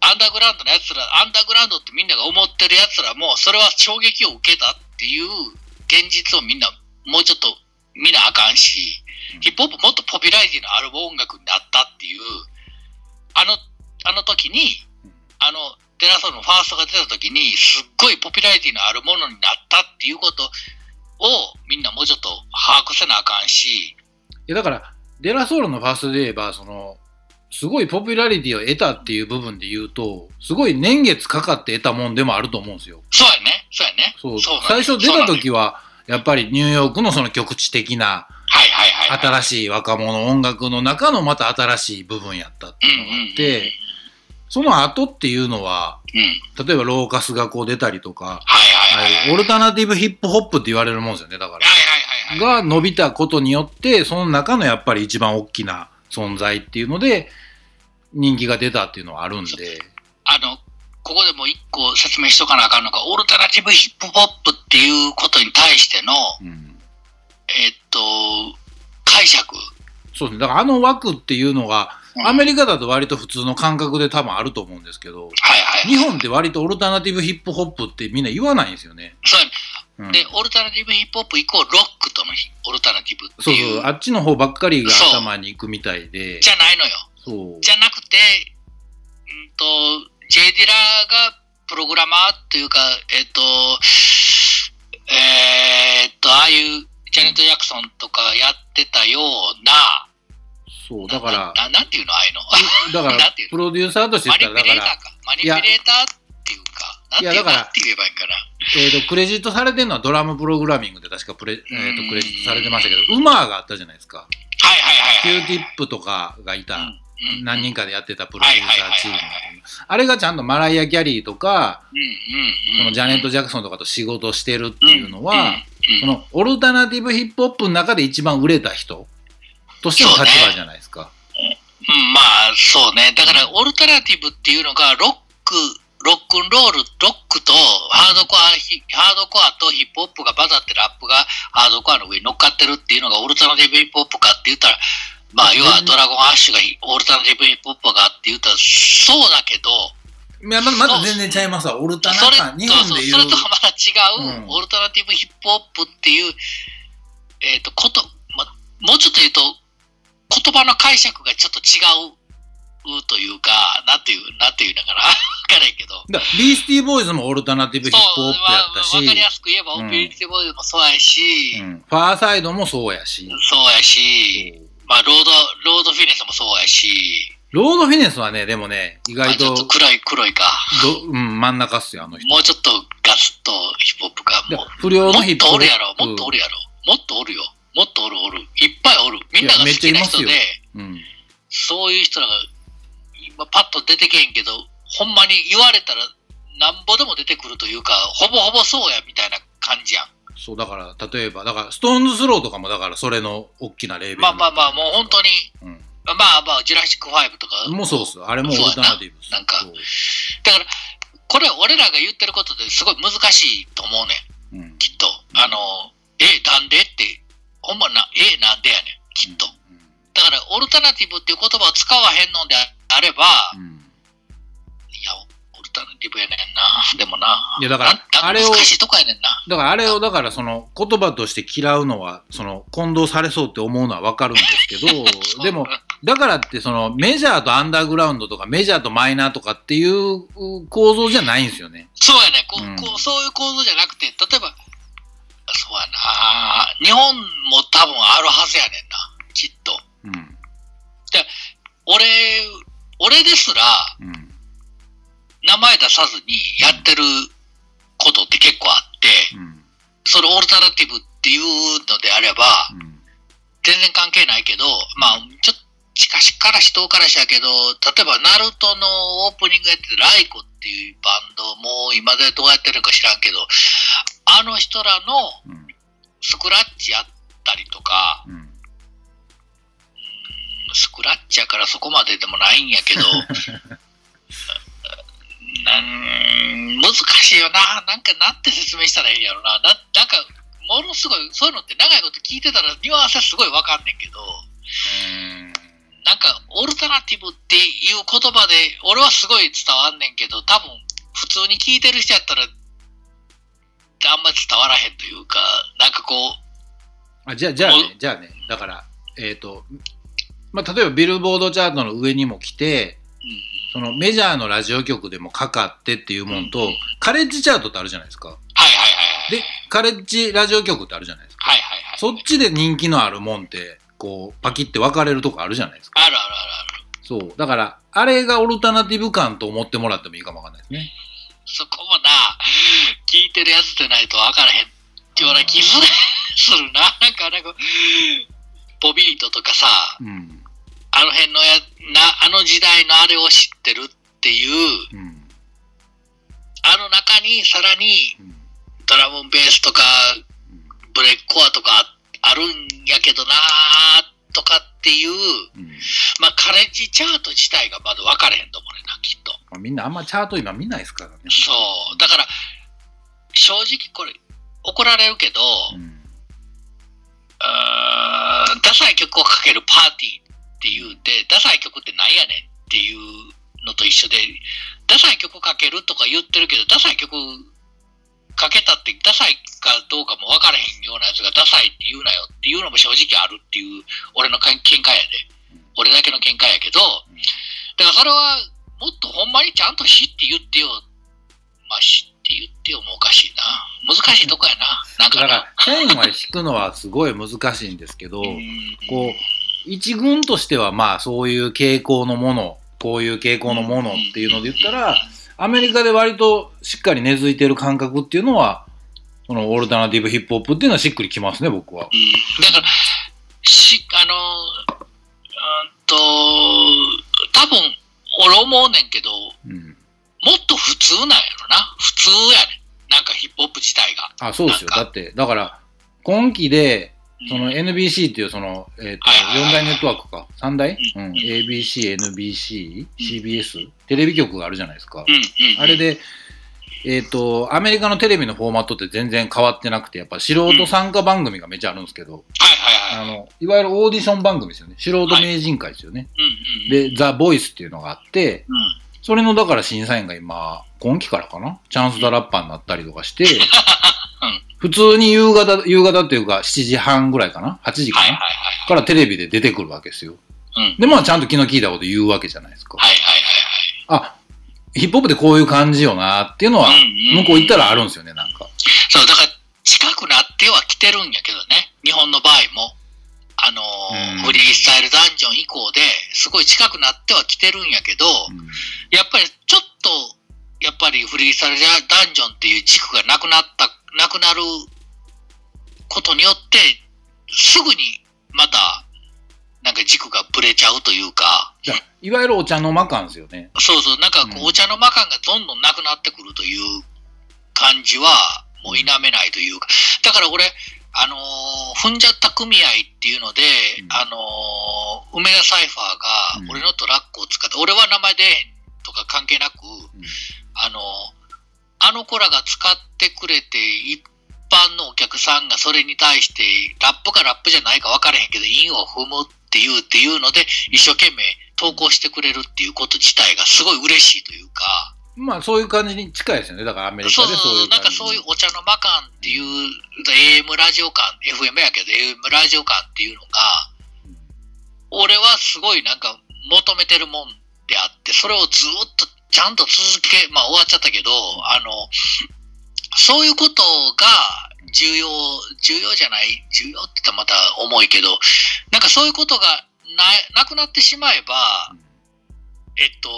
A: アンダーグラウンドのやつら、アンダーグラウンドってみんなが思ってるやつらも、それは衝撃を受けたっていう現実をみんなもうちょっと見なあかんし、ヒップホップもっとポピュラリティのある音楽になったっていう、あの、あの時に、あの、テラソのファーストが出た時に、すっごいポピュラリティのあるものになったっていうことを、みんなもうちょっと把握せなあかんし、
B: いやだから、デラソールのファーストで言えば、その、すごいポピュラリティを得たっていう部分で言うと、すごい年月かかって得たもんでもあると思うんですよ。
A: そうやね、そうやね。
B: そう。
A: そう
B: 最初出た時は、やっぱりニューヨークのその局地的な
A: はいはいはい、はい。
B: 新しい若者音楽の中のまた新しい部分やったっていうのがあって、その後っていうのは、
A: うん。
B: 例えばローカスがこう出たりとか、
A: はいはいはいはい。
B: オルタナティブヒップホップって言われるもんですよね、だから。
A: はいはいはいはい。
B: が伸びたことによって、その中のやっぱり一番大きな存在っていうので、人気が出たっていうのはあるんで、
A: あの、ここでも一個説明しとかなあかんのが、オルタナティブヒップホップっていうことに対しての、
B: うん、
A: えっと、解釈。
B: そうですね。だからあの枠っていうのが、
A: うん
B: アメリカだと割と普通の感覚で多分あると思うんですけど、
A: はいはいはい。
B: 日本って割とオルタナティブヒップホップってみんな言わないんですよね。
A: そう
B: うん、
A: で、オルタナティブヒップホップイコールロックとのヒオルタナティブって
B: そう
A: いう。
B: そう、あっちの方ばっかりが頭に行くみたいで、
A: じゃないのよ。
B: そう。
A: じゃなくて、うんと、J ディラがプログラマーというか、えっ、と、えっ、と、ああいうジャネット・ジャクソンとかやってたような、
B: そう、だから、
A: なななんていうの？ああいうの。
B: だから プロデューサーとして
A: マ
B: 言ったら、だから。
A: マニピュレーターっていうか、い
B: やだから
A: えばいいんかな。
B: えーと、クレジットされてるのはドラムプログラミングで確かプレ、えーとクレジットされてましたけど、ウマーがあったじゃないですか。
A: はいはいはいはい。
B: Q ティップとかがいた、
A: うんうん
B: 何人かでやってたプロデューサーチーム。あれがちゃんとマライア・キャリーとか、
A: うんうんうん
B: そのジャネット・ジャクソンとかと仕事してるっていうのは、
A: うんうん
B: そのオルタナティブヒップホップの中で一番売れた人としての立場じゃないですか。
A: うん、まあ、そうね。だから、オルタナティブっていうのが、ロック、ロックンロール、ロックとハードコア、ヒハードコアとヒップホップが混ざってラップがハードコアの上に乗っかってるっていうのがオルタナティブヒップホップかって言ったら、まあ、要はドラゴンアッシュがヒオルタナティブヒップホップかって言ったら、そうだけど、
B: いやまだまだ全然ちゃいますわ。オルタナ
A: それ
B: か、日本で言う
A: そうそれとはまた違う、
B: うん
A: オルタナティブヒップホップっていう、えっ、と、こと、ま、もうちょっと言うと、言葉の解釈がちょっと違うというか、なんていう、なんていうのかな。わからんけど。
B: だビースティーボーイズもオルタナティブヒップホップやったし、
A: わわかりやすく言えば、
B: うん
A: オピリティボーイズもそうやし、
B: うんファーサイドもそうやし、
A: そうやし、まあ、ロード、ロードフィネスもそうやし、
B: ロードフィネスはね、でもね、意外
A: まあ、ちょっと
B: と
A: 黒い、黒いか。
B: ど、うん、真ん中っすよ、あの人。
A: もうちょっとガツッとヒップホップか。
B: で
A: もう
B: 不良
A: もっ
B: のヒップホップ。
A: とおるやろ、もっとおるやろ、もっとおるよ、もっとおるおる、いっぱいおる、みんなが好きな人で、
B: うん。
A: そういう人らが今パッと出てけんけど、ほんまに言われたらなんぼでも出てくるというか、ほぼほぼそうやみたいな感じやん。
B: そう、だから、例えば、だから、ストーンズスローとかも、だから、それの大きなレーベル。
A: まあまあまあ、もう本当に、
B: うん。
A: まあまあ、ジュラシック5とか、
B: もうそうっす。あれもオルタナティブ
A: ななんかだから、これ俺らが言ってることですごい難しいと思うねん、
B: うん。
A: きっと。あの、え、なんでって、ほんまな、え、なんでやねん、きっと。だから、オルタナティブっていう言葉を使わへんのであれば、
B: うん。うん。
A: いや、オルタナティブやねんな。でもな。
B: いやだからあれを
A: 難しいとこやねんな。
B: だから、あれを、だから、その、言葉として嫌うのは、その、混同されそうって思うのはわかるんですけど、でも、だからって、その、メジャーとアンダーグラウンドとか、メジャーとマイナーとかっていう構造じゃないんですよね。
A: そうやねこう、
B: うん
A: こう。そういう構造じゃなくて、例えば、そうやな。日本も多分あるはずやねんな。きっと。
B: うん。
A: 俺、俺ですら、
B: うん。
A: 名前出さずにやってることって結構あって、
B: うん。
A: それオルタナティブっていうのであれば、
B: うん。
A: 全然関係ないけど、まあ、ちょっと近しからし遠からしやけど、例えば、ナルトのオープニングやってるライコっていうバンド、もう今でどうやってるか知らんけど、あの人らの
B: うん。
A: スクラッチやったりとか、
B: うん。
A: スクラッチやからそこまででもないんやけど、なん難しいよな。なんかなんて説明したらいいんやろな。ななんか、ものすごい、そういうのって長いこと聞いてたらニュアンスはすごいわかんねんけど、なんか、オルタナティブっていう言葉で、俺はすごい伝わんねんけど、多分、普通に聞いてる人やったら、あんま伝わらへんというか、なんかこう、
B: あじゃあ、じゃあね、じゃあね、だから、えっ、と、まあ、例えばビルボードチャートの上にも来て、
A: うん、
B: そのメジャーのラジオ局でもかかってっていうもんと、
A: うん
B: カレッジチャートってあるじゃないですか。
A: はいはいはいはい。
B: で、カレッジラジオ局ってあるじゃないですか。
A: はいはいはい。
B: そっちで人気のあるもんって、こう、パキって分かれるとこあるじゃないですか。
A: あるあるあるある。
B: そう。だから、あれがオルタナティブ感と思ってもらってもいいかもわかんないですね。
A: そこもな、聞いてるやつでないと分からへんっていうような気するな。なんか、なんか、ボビートとかさ、
B: うん。
A: あの辺のや、な、あの時代のあれを知ってるっていう、
B: うん。
A: あの中にさらに
B: うん。
A: ドラムベースとかブレイクコアとかあるんやけどなとかっていう、
B: うん。
A: まあカレッジチャート自体がまだ分かれへんと思うねんな、きっと。
B: まあみんなあんまチャート今見ないですからね。
A: そう。だから、正直これ、怒られるけど、
B: うん。
A: うーんダサい曲をかけるパーティーって言うて、ダサい曲ってなんやねんっていうのと一緒で、ダサい曲かけるとか言ってるけど、ダサい曲かけたってダサいかどうかも分からへんようなやつがダサいって言うなよっていうのも正直あるっていう俺の見見解やで。俺だけの見解やけど、だからそれはもっとほんまにちゃんと知って言ってよ。まあ知って言ってよもおかしいな。難しいとこやな。なんかな。
B: だから、線は引くのはすごい難しいんですけど、
A: うん
B: こう、一軍としてはまあそういう傾向のもの、こういう傾向のものっていうので言ったら、アメリカで割としっかり根付いてる感覚っていうのは、そのオルタナティブヒップホップっていうのはしっくりきますね、僕は。
A: うんだから、し、あの、うんと、多分、俺思うねんけど、
B: うん。
A: もっと普通なんやろな。普通やねん。なんかヒップホップ自体が。
B: あ、そうですよ。だって、だから、今期で、
A: うん
B: その NBC っていうその、えっ、と、
A: はいはいはい
B: 4大ネットワークか。3大？
A: う
B: うん。ABC、NBC、CBS、テレビ局があるじゃないですか。あれで、えっ、と、アメリカのテレビのフォーマットって全然変わってなくて、やっぱ素人参加番組がめっちゃあるんですけど。あの、いわゆるオーディション番組ですよね。素人名人会ですよね。で、ザ・ボイスっていうのがあって、
A: うん。
B: それのだから審査員が今、今期からかな？チャンス・ザ・ラッパーになったりとかして、普通に夕方、夕方っていうか7時半ぐらいかな ?8 時かな、
A: はいはいはい。
B: からテレビで出てくるわけですよ。
A: うん。
B: で、まあちゃんと気の利いたこと言うわけじゃないですか。
A: はいはいはい
B: あ、ヒップホップってこういう感じよなっていうのは、向こう行ったらあるんですよね、なんか。
A: そう、だから近くなっては来てるんやけどね。日本の場合も。あのー
B: うん
A: フリースタイルダンジョン以降ですごい近くなっては来てるんやけど、
B: うん
A: やっぱりちょっと、やっぱりフリースタイルダンジョンっていう軸がなくなった、なくなることによって、すぐにまた、なんか軸がぶれちゃうというか、
B: いわゆるお茶の間感ですよね。
A: そうそう、なんかこ
B: うん。
A: う、お茶の間感がどんどんなくなってくるという感じは、もう否めないというか、だから俺、あのー踏んじゃった組合っていうので、
B: うん。
A: あのー梅田サイファー
B: うん
A: が俺のトラックを使って、俺は名前出へんとか関係の子らが使ってくれて、一般のお客さんがそれに対して、ラップかラップじゃないか分からへんけど、韻を踏むっていうっていうので、一生懸命投稿してくれるっていうこと自体がすごい嬉しいというか、
B: まあそういう感じに近いですよね。だからアメリカでそういう
A: なんか
B: 感じ
A: そういうお茶の間感っていう、AM ラジオ感、FM やけど AM ラジオ感っていうのが、俺はすごいなんか求めてるもんであって、それをずっとちゃんと続け、まあ終わっちゃったけど、あの、そういうことが重要、重要じゃない、重要って言ったらまた重いけど、なんかそういうことがななくなってしまえば、えっと、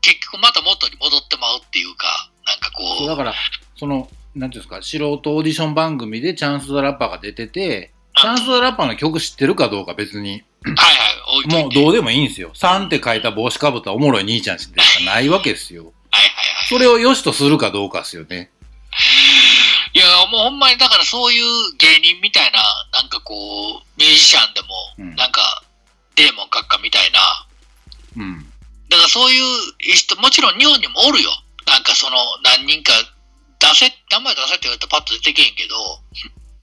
A: 結局また元に戻ってまうっていうか、なんかこう、
B: だから、その、なんていうんですか、素人オーディション番組でチャンス・ザ・ラッパーが出てて、チャンス・ザ・ラッパーの曲知ってるかどうか別に、
A: はいはい。
B: もうどうでもいいんですよ。3って書いた帽子かぶったおもろい兄ちゃんでしかないわけですよ。
A: はいはいはい。
B: それを良しとするかどうかですよね。
A: いや、もうほんまにだからそういう芸人みたいな、なんかこう、ミュージシャンでも、
B: うん
A: なんか、デーモン閣下みたいな、
B: うん。
A: だからそういう人、もちろん日本にもおるよ。なんかその何人か出せ、名前出せって言われたらパッと出てけへんけど、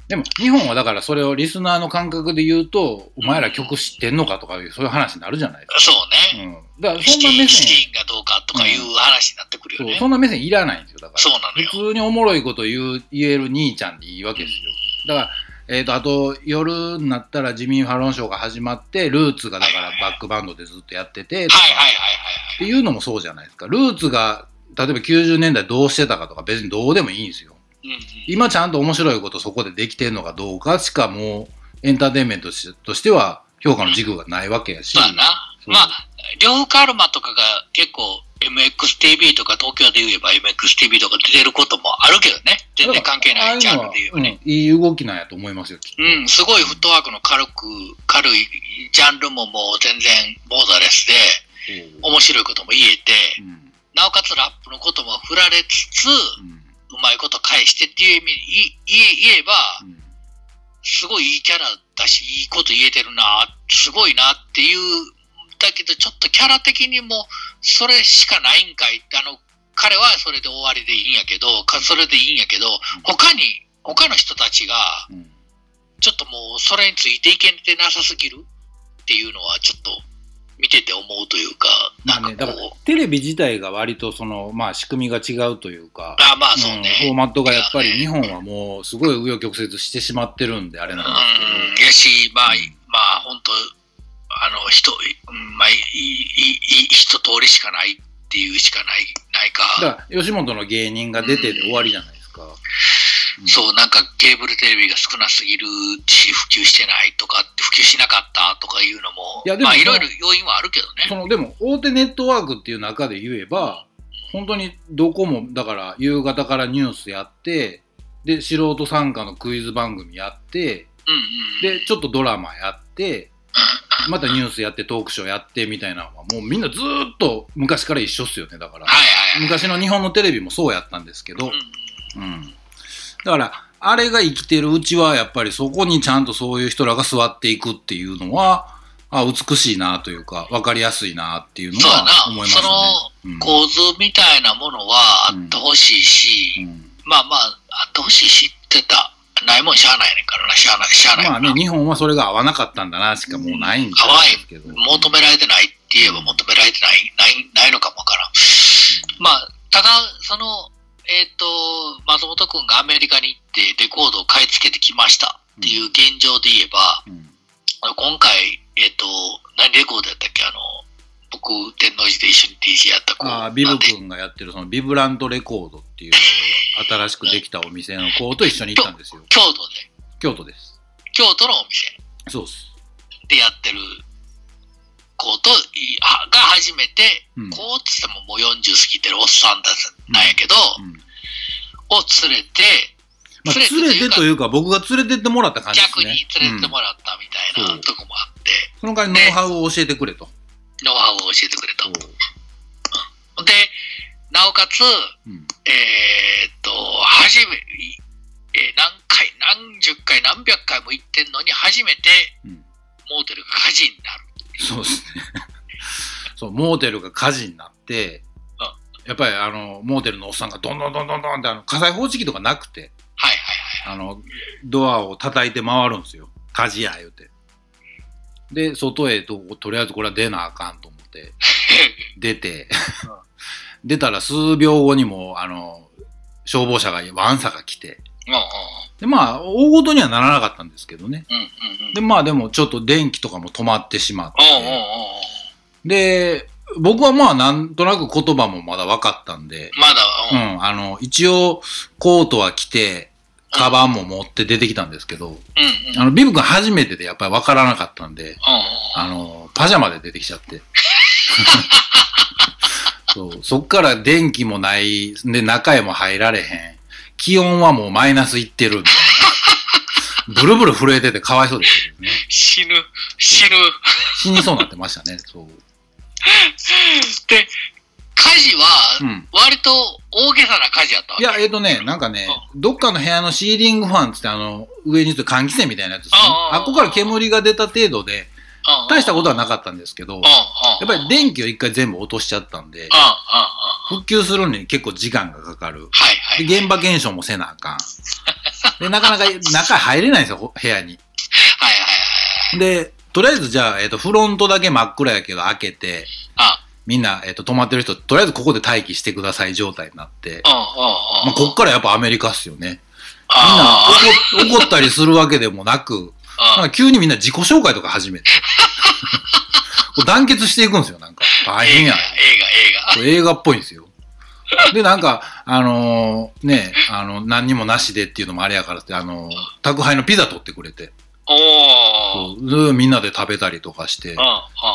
B: でも日本はだからそれをリスナーの感覚で言うと、お前ら曲知ってんのかとかいうそういう話になるじゃないですか。
A: そうね。
B: うん。だからそんな目線、
A: ィがどうかとかいう話になってくるよね。
B: そうそんな目線いらないんですよ。だから。
A: そうなのよ。
B: 普通におもろいこと言う言える兄ちゃんでいいわけですよ。だから、えー、とあと夜になったらジミー・ファロンショーが始まってルーツがだからバックバンドでずっとやっててとか
A: はいはいはいはい
B: っていうのもそうじゃないですかルーツが例えば90年代どうしてたかとか別にどうでもいいんですよ今ちゃんと面白いことそこでできてるのかどうかしかもうエンターテインメントとしてとしては評価の軸がないわけやし、
A: まあ、両夫カルマとかが結構 MXTV とか東京で言えば MXTV とか出てることもあるけどね。全然関係ないジャンルで言えばね。
B: うんいい動きなんやと思いますよ
A: うん、すごいフットワークの軽く、軽いジャンルももう全然ボーダーレスで、面白いことも言えて、
B: うん。
A: なおかつラップのことも振られつつ、
B: うん
A: うまいこと返してっていう意味、い言えば、
B: うん
A: すごいいいキャラだし、いいこと言えてるな、すごいなっていう、だけどちょっとキャラ的にも、それしかないんかいって、あの、彼はそれで終わりでいいんやけど、かそれでいいんやけど、他に、他の人たちが、
B: うん。
A: ちょっともうそれについていけてなさすぎるっていうのはちょっと見てて思うというか、
B: まあね、だからテレビ自体が割とその、まあ、仕組みが違うというか、
A: あまあそうね。
B: うんフォーマットがやっぱり日本はもうすごい紆余曲折してしまってるんであれなん
A: うん、
B: で
A: やし、まあ、
B: うん
A: まあ、本当あの、人、うんまあ、いい、いい、一通りしかないっていうしかない、ないか。
B: すけど、だから吉本の芸人が出てで終わりじゃないですか。うん
A: そう、なんかケーブルテレビが少なすぎるし、普及してないとか普及しなかったとかいうのも、
B: いやでも
A: まあ、いろいろ要因はあるけどね。
B: そのでも大手ネットワークっていう中で言えば本当にどこもだから夕方からニュースやってで素人参加のクイズ番組やって
A: うんうん。
B: でちょっとドラマやってまたニュースやってトークショーやってみたいなのはもうみんなずーっと昔から一緒っすよねだから
A: はいはいはい。
B: 昔の日本のテレビもそうやったんですけど、
A: うん
B: うん、だからあれが生きてるうちはやっぱりそこにちゃんとそういう人らが座っていくっていうのはあ美しいなというか分かりやすいなっていうのは
A: な。
B: 思いますね。うん
A: 構図みたいなものはあってほしいし、
B: うん
A: まあまあ、あってほしいしってた。ないもんしゃあないねんからな、しゃあない、しゃあない。
B: まあね、日本はそれが合わなかったんだなしかもうないんですけど。
A: 求められてないって言えば求められてない、ない、ないのかもわからん。まあ、ただ、その、えっ、と、松本くんがアメリカに行ってレコードを買い付けてきましたっていう現状で言えば、
B: うん
A: 今回、えっ、と、何レコードやったっけ？あの、僕、天王寺で一緒に DJ やった子。
B: ああ、ビブ君がやってるそのビブラントレコードっていう新しくできたお店の子と一緒に行ったんですよ。
A: 京都で、
B: 京都です。
A: 京都のお店
B: そうっす。
A: でやってる子と、が初めて、
B: うん。
A: こうっつってももう40過ぎてるおっさんたちなんやけど、
B: うん
A: を連れて、
B: まあ、
A: 連れて
B: というか、僕が連れてってもらった感じです
A: 逆に
B: ね。うん
A: 連れてもらったみたいなとこもあって、
B: その代わりノウハウを教えてくれと。
A: ノウハウを教えてくれた。で、なおかつ、
B: うん。
A: えーっと、初め、えー何回、何十回、何百回も行ってんのに、初めて
B: うん
A: モーテルが火事になる。
B: そうですね。そう、モーテルが火事になって、やっぱりあの、モーテルのおっさんがどんどんどんどんどんってあの火災報知器とかなくて、
A: はいはい
B: あの、ドアを叩いて回るんですよ。火事や言うて。で、外へと、とりあえずこれは出なあかんと思って、
A: はい。
B: 出て、出たら数秒後にも、あの、消防車が、ワンサが来て、で、まあ、大ごとにはならなかったんですけどね。
A: うんうんうん。
B: で、まあでもちょっと電気とかも止まってしまって。で、僕はまあなんとなく言葉もまだ分かったんで、
A: まだ、
B: う
A: うん。
B: あの、一応コートは着て、カバンも持って出てきたんですけど、
A: うん。
B: あの、ビブ君初めてでやっぱり分からなかったんで、
A: うん
B: あの、パジャマで出てきちゃって。そう、そっから電気もない、で、中へも入られへん。気温はもうマイナスいってるみたいな。ブルブル震えててかわいそうですけどね。
A: 死ぬ、死ぬ。
B: 死にそうになってましたね、そう。
A: で、火事は
B: う、ん。
A: 割と大げさな火事やったわけ？
B: いや、えっ、とね、なんかね、どっかの部屋のシーリングファンつって、あの、上につ換気扇みたいなやつですね。
A: あ
B: っこから煙が出た程度で、
A: うん、
B: 大したことはなかったんですけど。やっぱり電気を一回全部落としちゃったんで。復旧するのに結構時間がかかる。現場検証もせなあかん。で、なかなか中入れないんですよ、部屋に。で、とりあえずじゃあ、えっ、と、フロントだけ真っ暗やけど開けて、
A: あ、
B: みんな、えっ、と、泊まってる人、とりあえずここで待機してください状態になって。まあ、こっからやっぱアメリカっすよね。みんな怒怒ったりするわけでもなく、急にみんな自己紹介とか始めて、団結していくんですよ、なんか。大変や
A: 映画、。映画、映画。
B: 映画っぽいんですよ。で、なんか、あのーね、あの、何にもなしでっていうのもあれやからって、あのー宅配のピザ取ってくれて、
A: おー。
B: そうでみんなで食べたりとかして。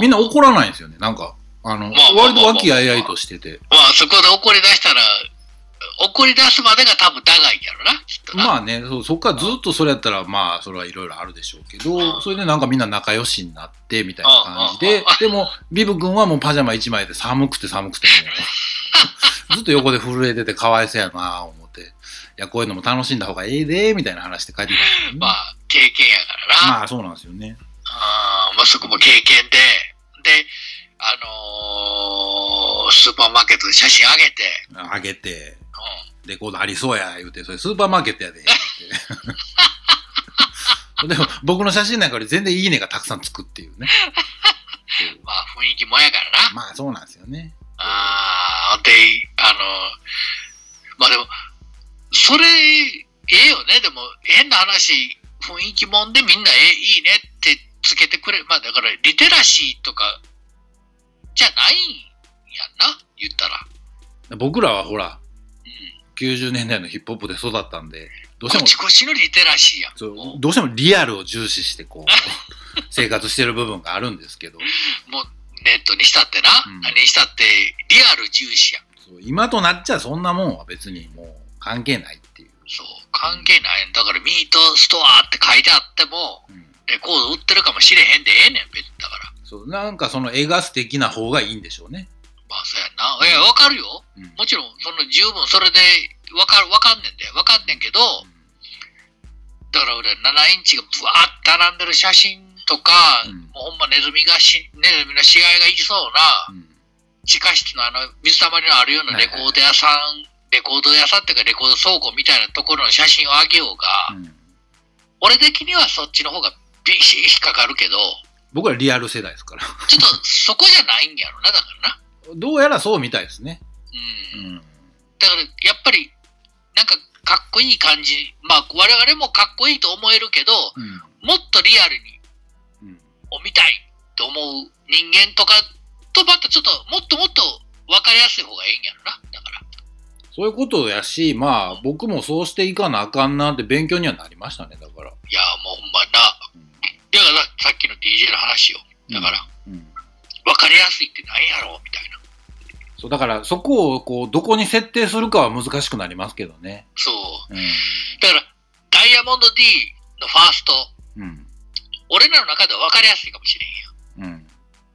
B: みんな怒らないんですよね。なんか、あの、
A: まあ
B: 割と和気あいあいとしてて。
A: まあ、そこで怒り出したら、怒り出すまでが多分長いやろな、きっとな。
B: まあね、そうそっからずっとそれやったら、まあ、それはいろいろあるでしょうけど、
A: うん
B: それでなんかみんな仲良しになって、みたいな感じででも、ビブ君はもうパジャマ一枚で寒くて寒くてもう、ずっと横で震えててかわいそうやな思って、いや、こういうのも楽しんだ方がええで、みたいな話で帰ってきたね。
A: まあ、経験やからな。
B: まあ、そうなんですよね。
A: あーまあ、そこも経験で、で、あのースーパーマーケットで写真あげて、
B: あげて、
A: う
B: レコードありそうや、言うて、それスーパーマーケットやで。でも、僕の写真なんかより全然いいねがたくさんつくっていうね。
A: まあ、雰囲気もやからな。
B: まあ、そうなんですよね。
A: あーで、あのまあでも、それ、ええよね。でも、変な話、雰囲気もんでみんな、ええ、いいねってつけてくれ。まあだから、リテラシーとか、じゃないんやんな、言ったら。
B: 僕らはほら、
A: うん。
B: 90年代のヒップホップで育ったんで、どうしても
A: こちのリテラシーやん。
B: そうどうしてもリアルを重視してこう 生活してる部分があるんですけど。
A: もうネットにしたってな、
B: うん。
A: 何にしたって、リアル重視やん。
B: そう今となっちゃそんなもんは別にもう関係ないっていう、
A: そう、関係ない。んだから、ミートストアって書いてあっても、
B: うん。
A: レコード売ってるかもしれへんでええねん、別に。だから。
B: そうなんかその絵が素敵な方がいいんでしょうね、
A: まあ、そうやんな。いや、わかるよ。
B: うん。
A: もちろん、その十分それでわかる、わかんねんで、わかんねんけど、だから俺、7インチがブワーって並んでる写真とか、
B: うん。
A: もうほんまネズミがし、ネズミの死骸がいそうな、
B: うん。
A: 地下室のあの、水たまりのあるようなレコード屋さん、レコード屋さんっていうかレコード倉庫みたいなところの写真をあげようが、
B: うん。
A: 俺的にはそっちの方がビシッ引っかかるけど、
B: 僕はリアル世代ですから。
A: ちょっとそこじゃないんやろな、だからな。
B: どうやらそうみたいですね、
A: うん。
B: うん。
A: だからやっぱりなんかかっこいい感じまあ我々もかっこいいと思えるけど
B: うん。
A: もっとリアルに
B: うん。
A: を見たいと思う人間とかとまたちょっともっともっと分かりやすい方がいいんやろな。だから。
B: そういうことやしまあ僕もそうしていかなあかんなって勉強にはなりましたねだから、
A: いやもうほんまな。
B: うん。
A: だからさっきの DJ の話よ。だから、
B: うん。
A: 分かりやすいって何やろうみたいな
B: そうだからそこをこうどこに設定するかは難しくなりますけどね。
A: そう。
B: う
A: だからダイヤモンド D のファースト
B: んうん。
A: 俺らの中では分かりやすいかもしれんや
B: うん。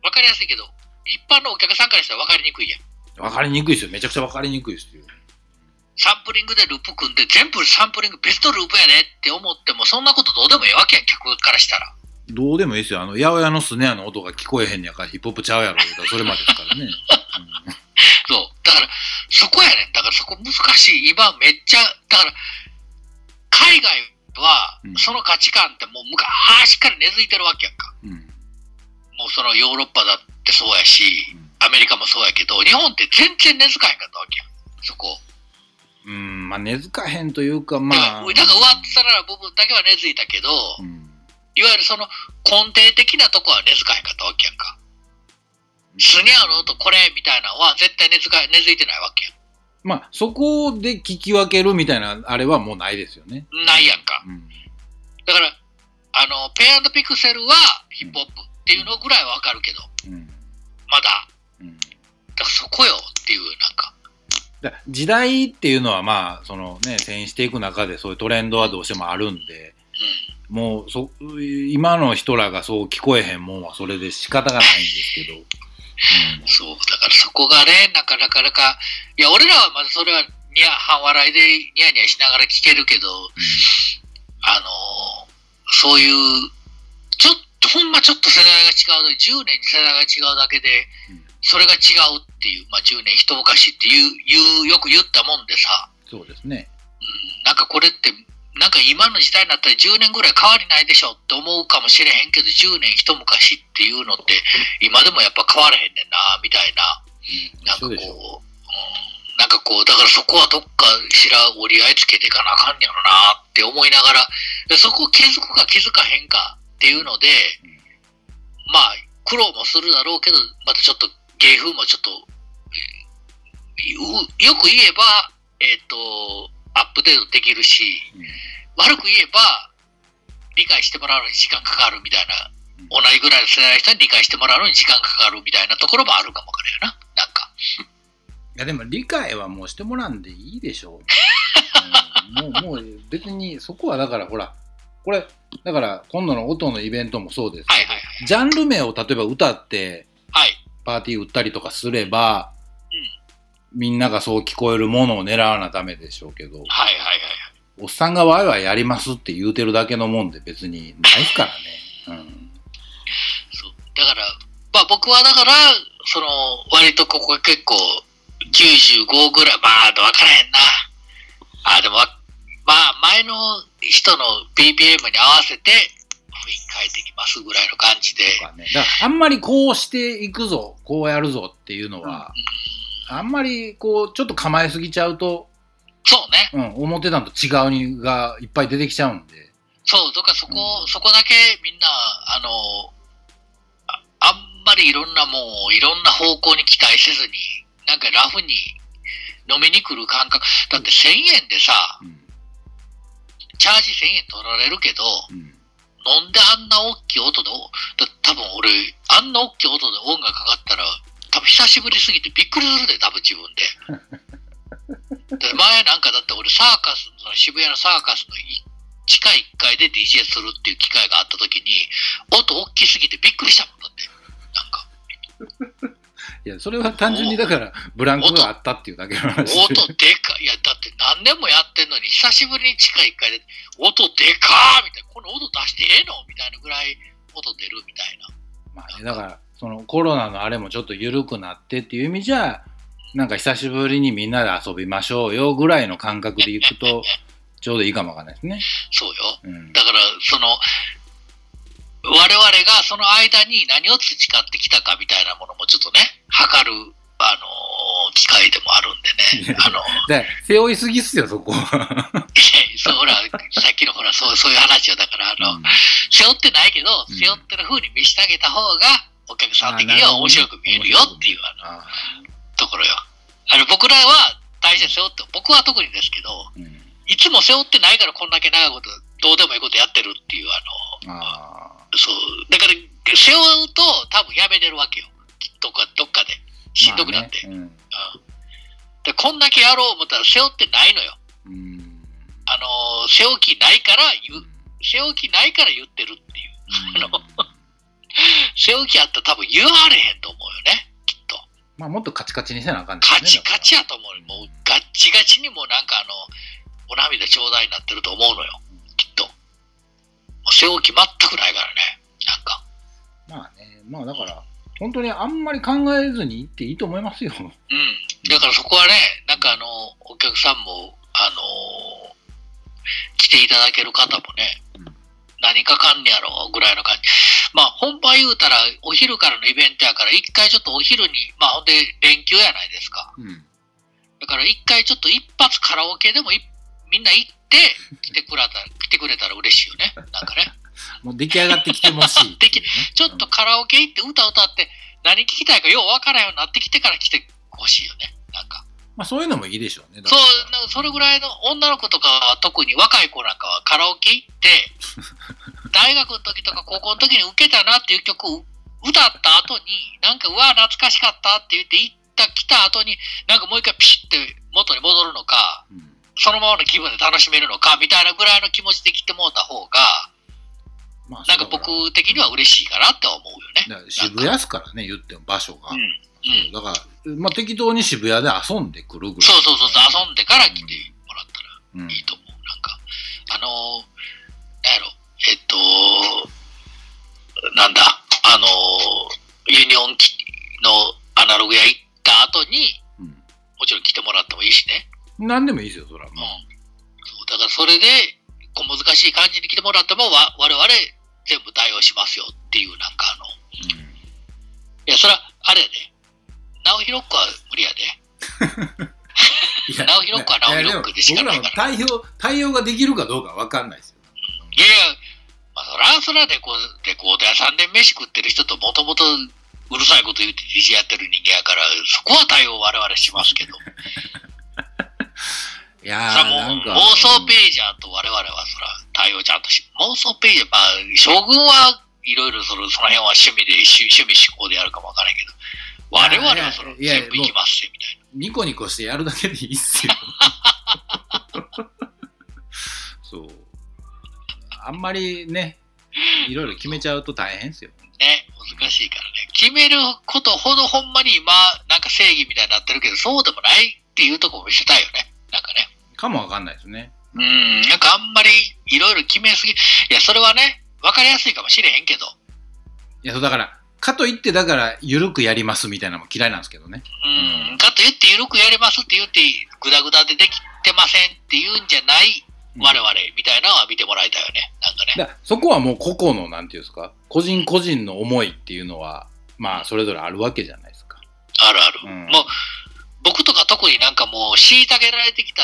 A: 分かりやすいけど一般のお客さんからしたら分かりにくいやん。
B: 分かりにくいですよ。めちゃくちゃ分かりにくいですよ。
A: サンプリングでループ組んで、全部サンプリングベストループやねって思っても、そんなことどうでもいいわけやん、客からしたら。
B: どうでもいいですよ。あの、八百屋のスネアの音が聞こえへんねやからヒップホップちゃうやろそれまでですからね。
A: から、そこやねん。だからそこ難しい。今めっちゃ、だから、海外は
B: うん、
A: その価値観ってもう昔から根付いてるわけやんか。
B: うん。うん。
A: もうそのヨーロッパだってそうやし、アメリカもそうやけど、日本って全然根付かへんかったわけやん。そこ。
B: うん、まあ根付かへんというか、まあ。
A: だから上っさらな部分だけは根付いたけど、
B: うん。
A: いわゆるその根底的なとこは根付かへんかったわけやんか。スニャーの音これみたいなのは絶対根付か根付いてないわけや
B: まあ、そこで聞き分けるみたいな、あれはもうないですよね。
A: ん。ないやんか。
B: うん。
A: だから、あの、ペアピクセルはヒップホップっていうのぐらいはわかるけど、
B: うん。
A: まだ。
B: うん。
A: だからそこよっていう、なんか。
B: だ時代っていうのはまあ、そのね、遷移していく中でそういうトレンドはどうしてもあるんで、
A: うん。
B: もうそ、今の人らがそう聞こえへんもんはそれで仕方がないんですけど。
A: そう。だからそこがね、なかなかなか、いや、俺らはまだそれはニヤ、半笑いでニヤニヤしながら聞けるけど、あのそういう、ちょっと、ほんまちょっと世代が違うだけ、10年に世代が違うだけで
B: うん、
A: それが違うっていう、まあ10年一昔っていう、いうよく言ったもんでさ、
B: そうですね。
A: うん、なんかこれってなんか今の時代になったら10年ぐらい変わりないでしょって思うかもしれへんけど、10年一昔っていうのって、今でもやっぱ変わらへんねんな、みたいな。なんかこう、
B: そう
A: ん、なんかこう、だからそこはどっかしら折り合いつけていかなあかんやろなって思いながら、でそこを気づくか気づかへんかっていうので、
B: うん。
A: まあ、苦労もするだろうけど、またちょっと芸風もちょっと、うよく言えば、えっ、と、アップデートできるし、
B: うん
A: 悪く言えば、理解してもらうのに時間かかるみたいな、
B: うん
A: 同じぐらいの世代の人に理解してもらうのに時間かかるみたいなところもあるかもわからんよな。なんか。
B: いやでも理解はもうしてもらうんでいいでしょう。うんもう、もう別にそこはだからほら、これ、だから今度の音のイベントもそうですけど、
A: はいはいはい。
B: ジャンル名を例えば歌って
A: はい。
B: パーティー売ったりとかすれば、みんながそう聞こえるものを狙わなダメでしょうけど、
A: はいはいはい。
B: おっさんがワイワイやりますって言うてるだけのもんで別にないっすからね。うん。
A: そう。だから、まあ僕はだから、その、割とここが結構、95ぐらい、まあ、わからへんな。あ、でも、わまあ、前の人の BPM に合わせて、雰囲気変えていきますぐらいの感じで。
B: ね。だからあんまりこうしていくぞ、こうやるぞっていうのは、あんまりこう、ちょっと構えすぎちゃうと、
A: そうね。
B: うん、思ってたのと違うにがいっぱい出てきちゃうんで。
A: そう、とかそこ、
B: うん
A: そこだけみんな、あの、ああんまりいろんなもう、いろんな方向に期待せずに、なんかラフに飲みに来る感覚。だって1000円でさ、
B: うん。
A: チャージ1000円取られるけど、
B: うん。
A: 飲んであんな大きい音で、多分俺、あんな大きい音で音楽かかったら、多分久しぶりすぎてびっくりするで、多分自分で。で前なんかだって俺サーカス、その渋谷のサーカスのい地下1階で DJ するっていう機会があった時に、音大きすぎてびっくりしたもんだって。なんか、
B: いや、それは単純にだから、ブランクがあったっていうだけの話で。
A: 音でかい。いや、だって何年もやってんのに、久しぶりに地下1階で、音でかーみたいな、この音出してええのみたいなぐらい音出るみたいな。
B: まあね、だから、そのコロナのあれもちょっと緩くなってっていう意味じゃ、なんか久しぶりにみんなで遊びましょうよぐらいの感覚でいくと、ちょうどいいかもわかんないですね。
A: そうよ。
B: うん。
A: だから、その、我々がその間に何を培ってきたかみたいなものもちょっとね、測る、あのー機会でもあるんでね。あの、
B: で、背負いすぎっすよ、そこは。
A: いやそう、ほら、さっきのほら、そう、そういう話よ。だから、あの、
B: うん
A: 背負ってないけど、
B: うん
A: 背負ってる風に見せてあげた方が、お客さん的には面白く見えるよっていう、あの、
B: あ
A: ところよ。あの、僕らは大事に背負って、僕は特にですけど、
B: ーうん
A: いつも背負ってないからこんだけ長いこと、どうでもいいことやってるっていう、あの、
B: あ
A: そう。だから、背負うと多分やめれるわけよ。どっか、どっかで。
B: ー。
A: しんどくなって。
B: まあね
A: うんでこんだけやろう思ったら背負ってないのよ。
B: うん。うん
A: あのー背負きないから言う、背負きないから言ってるっていう。あの背負きあったら多分言われへんと思うよね。きっと。
B: まあ、もっとカチカチにせなあかんね
A: カチカチやと思うよ。もうガッチガチにもうなんかあの、お涙ちょうだいになってると思うのよ。きっと。もう背全くないからね。なんか。
B: まあね、まあだから、本当にあんまり考えずに行っていいと思いますよ。
A: うん。だからそこはね、なんかあの、お客さんも、あのー来ていただける方もね、
B: うん
A: 何かかんねやろぐらいの感じ。まあ、本番言うたら、お昼からのイベントやから、一回ちょっとお昼に、まあ、ほんで、連休やないですか。
B: うん。
A: だから一回ちょっと一発カラオケでもいみんな行って、来てくれたら、来てくれたら嬉しいよね。なんかね。
B: もう出来上がってきてほしね、
A: ちょっとカラオケ行って歌歌って、何聞きたいかようわからんようになってきてから来てほしいよね。なんか。
B: まあそういうのもいいでしょうね。だ
A: そう、なんかそれぐらいの女の子とかは特に若い子なんかはカラオケ行って、大学の時とか高校の時に受けたなっていう曲を歌った後に、なんかうわ、懐かしかったって言って行った、来た後に、なんかもう一回ピシッて元に戻るのか、
B: うん
A: そのままの気分で楽しめるのか、みたいなぐらいの気持ちで来てもうた方が、
B: まあ
A: なんか僕的には嬉しいかなって思うよね。
B: 渋谷っすからね、言っても場所が。
A: うん。うん。
B: だから、まあ適当に渋谷で遊んでくるぐらい。
A: そうそうそうそう、遊んでから来てもらったら。
B: うん。
A: いいと思う。なんか、あのー、なんやろ、えっと、なんだ、あのー、ユニオン機のアナログ屋行った後に、
B: うん
A: もちろん来てもらってもいいしね。
B: 何でもいいですよ、そら。
A: うん。
B: まあ
A: そうだからそれで小難しい感じに来てもらっても、わ我々全部対応しますよっていう、なんかあの、いや、それは、あれやで。直弘子は無理やで。
B: いや
A: 直弘子は直弘子でしかないから
B: 僕らも対応、対応ができるかどうかわかんないですよ。
A: いやいや、まあ、そらそらでこう、で、こう屋さんで飯食ってる人ともともとうるさいこと言って DJ やってる人間やから、そこは対応我々しますけど。
B: いやー、
A: もう。妄想ページャーと我々はそら対応ちゃんとし、妄想ページャー、まあ、将軍はいろいろそのその辺は趣味で、趣趣味思考でやるかもわからないけど、我々はその
B: いやいや
A: 全部行きますよみたいな。
B: ニコニコしてやるだけでいいっすよ。そう。あんまりね、いろいろ決めちゃうと大変ですよ。
A: ね、難しいからね。決めることほどほんまに今、なんか正義みたいになってるけど、そうでもないっていうところを見せたいよね。なんかね。
B: かもわかんないですね。
A: うん、なんかあんまりいろいろ決めすぎ。いや、それはね、わかりやすいかもしれへんけど。
B: いや、そうだから、かといって、だから、ゆるくやりますみたいなのも嫌いなんですけどね。
A: うん、かと言って、ゆるくやりますって言って、ぐだぐだでできてませんって言うんじゃない
B: うん
A: 我々みたいなのは見てもらいたいよね。なんかね。
B: だそこはもう個々の、なんていうんですか、個人個人の思いっていうのは、まあ、それぞれあるわけじゃないですか。
A: あるある。
B: うん
A: もう、僕とか特になんかもう、虐げられてきた、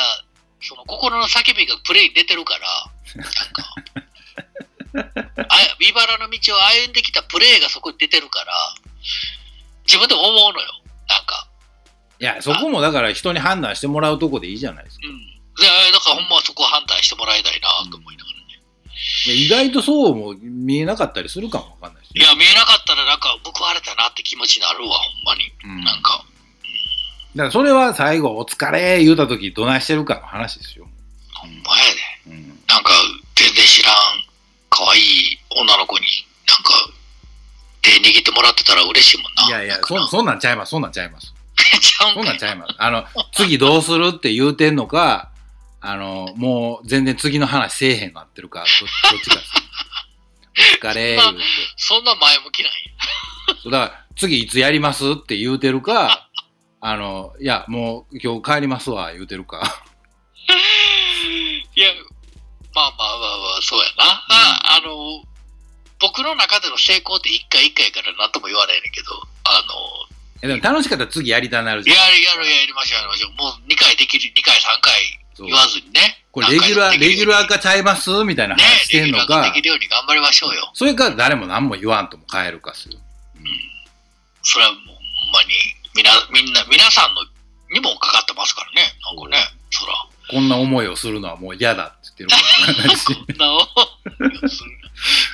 A: その心の叫びがプレイに出てるから、なんか、あ 茨の道を歩んできたプレイがそこに出てるから、自分でも思うのよ。なんか。
B: いや、そこもだから人に判断してもらうとこでいいじゃないですか。
A: うん。いやだからほんまはそこを判断してもらいたいなと思いながらね。
B: 意外とそうも見えなかったりするかもわかんないですよ。
A: いや、見えなかったらなんか報われたなって気持ちになるわ、ほんまに。
B: うん、
A: なんか。
B: だからそれは最後、お疲れ言うたとき、どないしてるかの話ですよ。
A: ほんまやで。
B: うん。
A: なんか、全然知らん、可愛い女の子に、なんか、手握ってもらってたら嬉しいもんな。
B: いやいやそそんなんちゃいます、そんなんちゃいます。そんなんちゃいます。あの、次どうするって言うてんのか、あの、もう全然次の話せえへんなってるか、どどっちか。お疲れ言うて。
A: そんな前向きなんや。
B: だから、次いつやりますって言うてるか、あの、いや、もう今日帰りますわ、言うてるか。
A: いや、まあまあまあまあ、そうやな。ああの、僕の中での成功って一回一回やから何とも言わないねんけど、あ
B: えでも楽しかったら次やりたなる
A: の、
B: じゃん。
A: やるやるやりましょうやりましょう。もう2回できる、2回3回言わずにね。
B: これレギュラー、レギュラー
A: か
B: 化ちゃいます？みたいな
A: ね
B: 話してんのか
A: レギュラー化でき、るように頑張りましょうよ。
B: それから誰も何も言わんとも変えるかする。
A: それはもうほんまに、みな、みんな、皆さんのにもかかってますからね。なんかね。
B: こんな思いをするのはもう嫌だって言ってるから。
A: こんな思いをする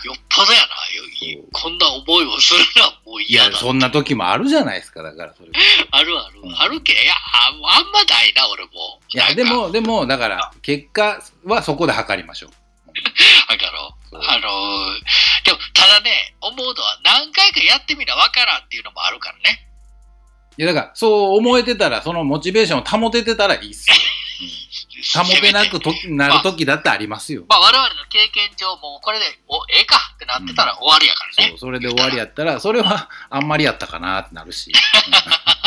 A: よっぽどやな。よこんな思いをするのはもう嫌だ。
B: そんな時もあるじゃないですか、だからそれ。い
A: あるある
B: う。ん
A: あるけ。いや、ああんまないな、俺も。
B: や、で、も、でも、だから、結果はそこで測りましょう。
A: だから、
B: そう
A: あのーでも、ただね、思うのは何回かやってみなわからんっていうのもあるからね。
B: いや、だから、そう思えてたら、そのモチベーションを保ててたらいいっすよ。保てなくとなる時だってありますよ。
A: まあ、我々の経験上、もうこれで、お、ええかってなってたら終わりやからね。
B: そう、それで終わりやったら、それはあんまりやったかなってなるし。うん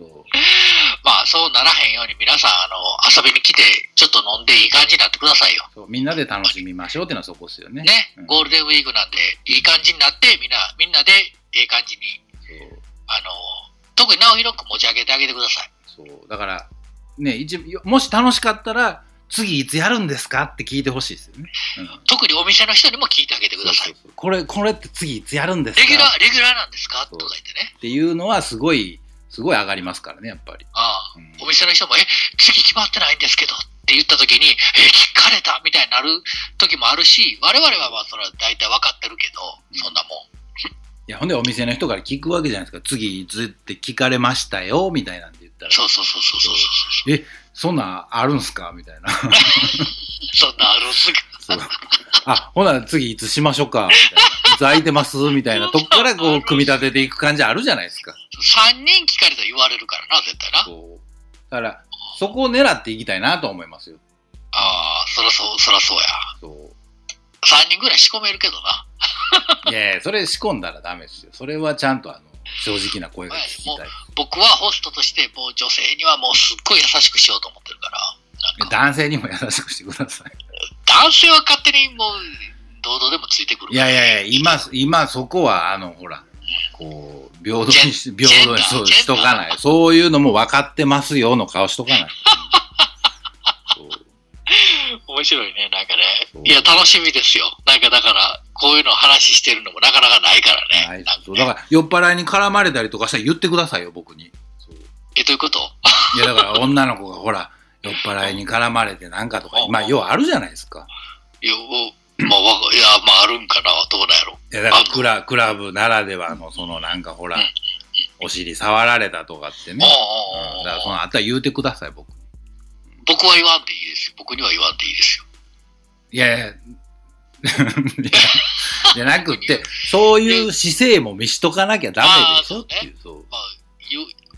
B: そう。
A: まあ、そうならへんように皆さん、あの、遊びに来て、ちょっと飲んでいい感じになってくださいよ。
B: そうみんなで楽しみましょうっていうのはそこですよね。
A: ね
B: うん、
A: ゴールデンウィークなんで、いい感じになって、みんな、みんなで、ええ感じに、
B: そう
A: あの、特に直弘く持ち上げてあげてください。
B: そう。だから、ね、一もし楽しかったら、次いつやるんですかって聞いてほしいですよね。うん
A: 特にお店の人にも聞いてあげてください。
B: これ、これって次いつやるんですか？
A: レギュラー、レギュラーなんですか？とか言ってね。
B: っていうのはすごい、すごい上がりますからね、やっぱり。
A: ああ、
B: うん
A: お店の人も、え、次決まってないんですけどって言った時に、え、聞かれたみたいになる時もあるし、我々はまあ、それは大体分かってるけど、そんなもん。
B: いや、ほんでお店の人から聞くわけじゃないですか。次いつって聞かれましたよ、みたいなんったら。
A: そうそうそうそうそうそう。
B: そんなんあるんすか？みたいな。
A: そんなあるんすか？
B: そうあ、ほな次いつしましょうか？みたいな。いつ空いてます？みたいな とこからこう、組み立てていく感じあるじゃないですか。
A: 3人聞かれたら言われるからな、絶対な。
B: そう。だから、そこを狙っていきたいなと思いますよ。
A: ああ、そらそう、そらそうや。
B: そ
A: 3人ぐらい仕込めるけどな。
B: う。いやいや、それ仕込んだらダメですよ。それはちゃんとあの、正直な声が聞きたい。
A: 僕はホストとして、もう女性にはもうすっごい優しくしようと思ってるから。か
B: 男性にも優しくしてください。
A: 男性は勝手にもう、堂々でもついてくる
B: いやいやいや、今、今そこは、あの、ほら、こう、平等にし、平等にそうしとかない。そういうのも分かってますよの顔しとかない。
A: 面白いね、なんかね。いや、楽しみですよ。なんかだから、こういうの話してるのもなかなかないからね。
B: ない
A: なんか
B: そうだから、酔っ払いに絡まれたりとかしたら言ってくださいよ、僕に。
A: え、どういうこと？
B: いや、だから女の子がほら、酔っ払いに絡まれてなんかとか、今、要はあるじゃないですか。
A: いや、おまあ、いや、まあ、あるんかな、どうなんやろ。
B: いや、だからクラクラブならではの、そのなんかほら
A: うん、
B: お尻触られたとかってね。
A: う
B: んだからそのあったら言うてください、僕。
A: 僕は言わんでいいですよ。僕には言わんでいいですよ。
B: いやいや、じゃなくって、そういう姿勢も見しとかなきゃダメでしょっていう。そう
A: まあ、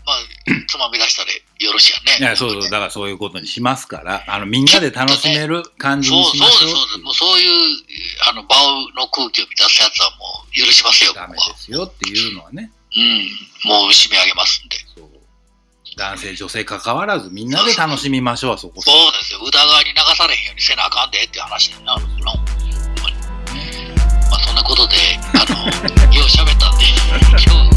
A: まあ、つまみ出したでよろしいやね。
B: いや、そうそう、だからそういうことにしますから、あの、みんなで楽しめる感じ
A: そう
B: にしまし
A: そうです、そうです。
B: ょうっていう
A: もうそういう、あの、場の空気を満たすやつはもう許しますよ、僕
B: ダ
A: は。
B: メですよっていうのはね。
A: うん。もう締め上げますんで。
B: 男性、女性関わらず、みんなで楽しみましょう、そこ。そ
A: うですよ。宇田川に流されへんようにせなあかんでって話になるか、まあ、そんなことで、あの、よう喋ったんで、今日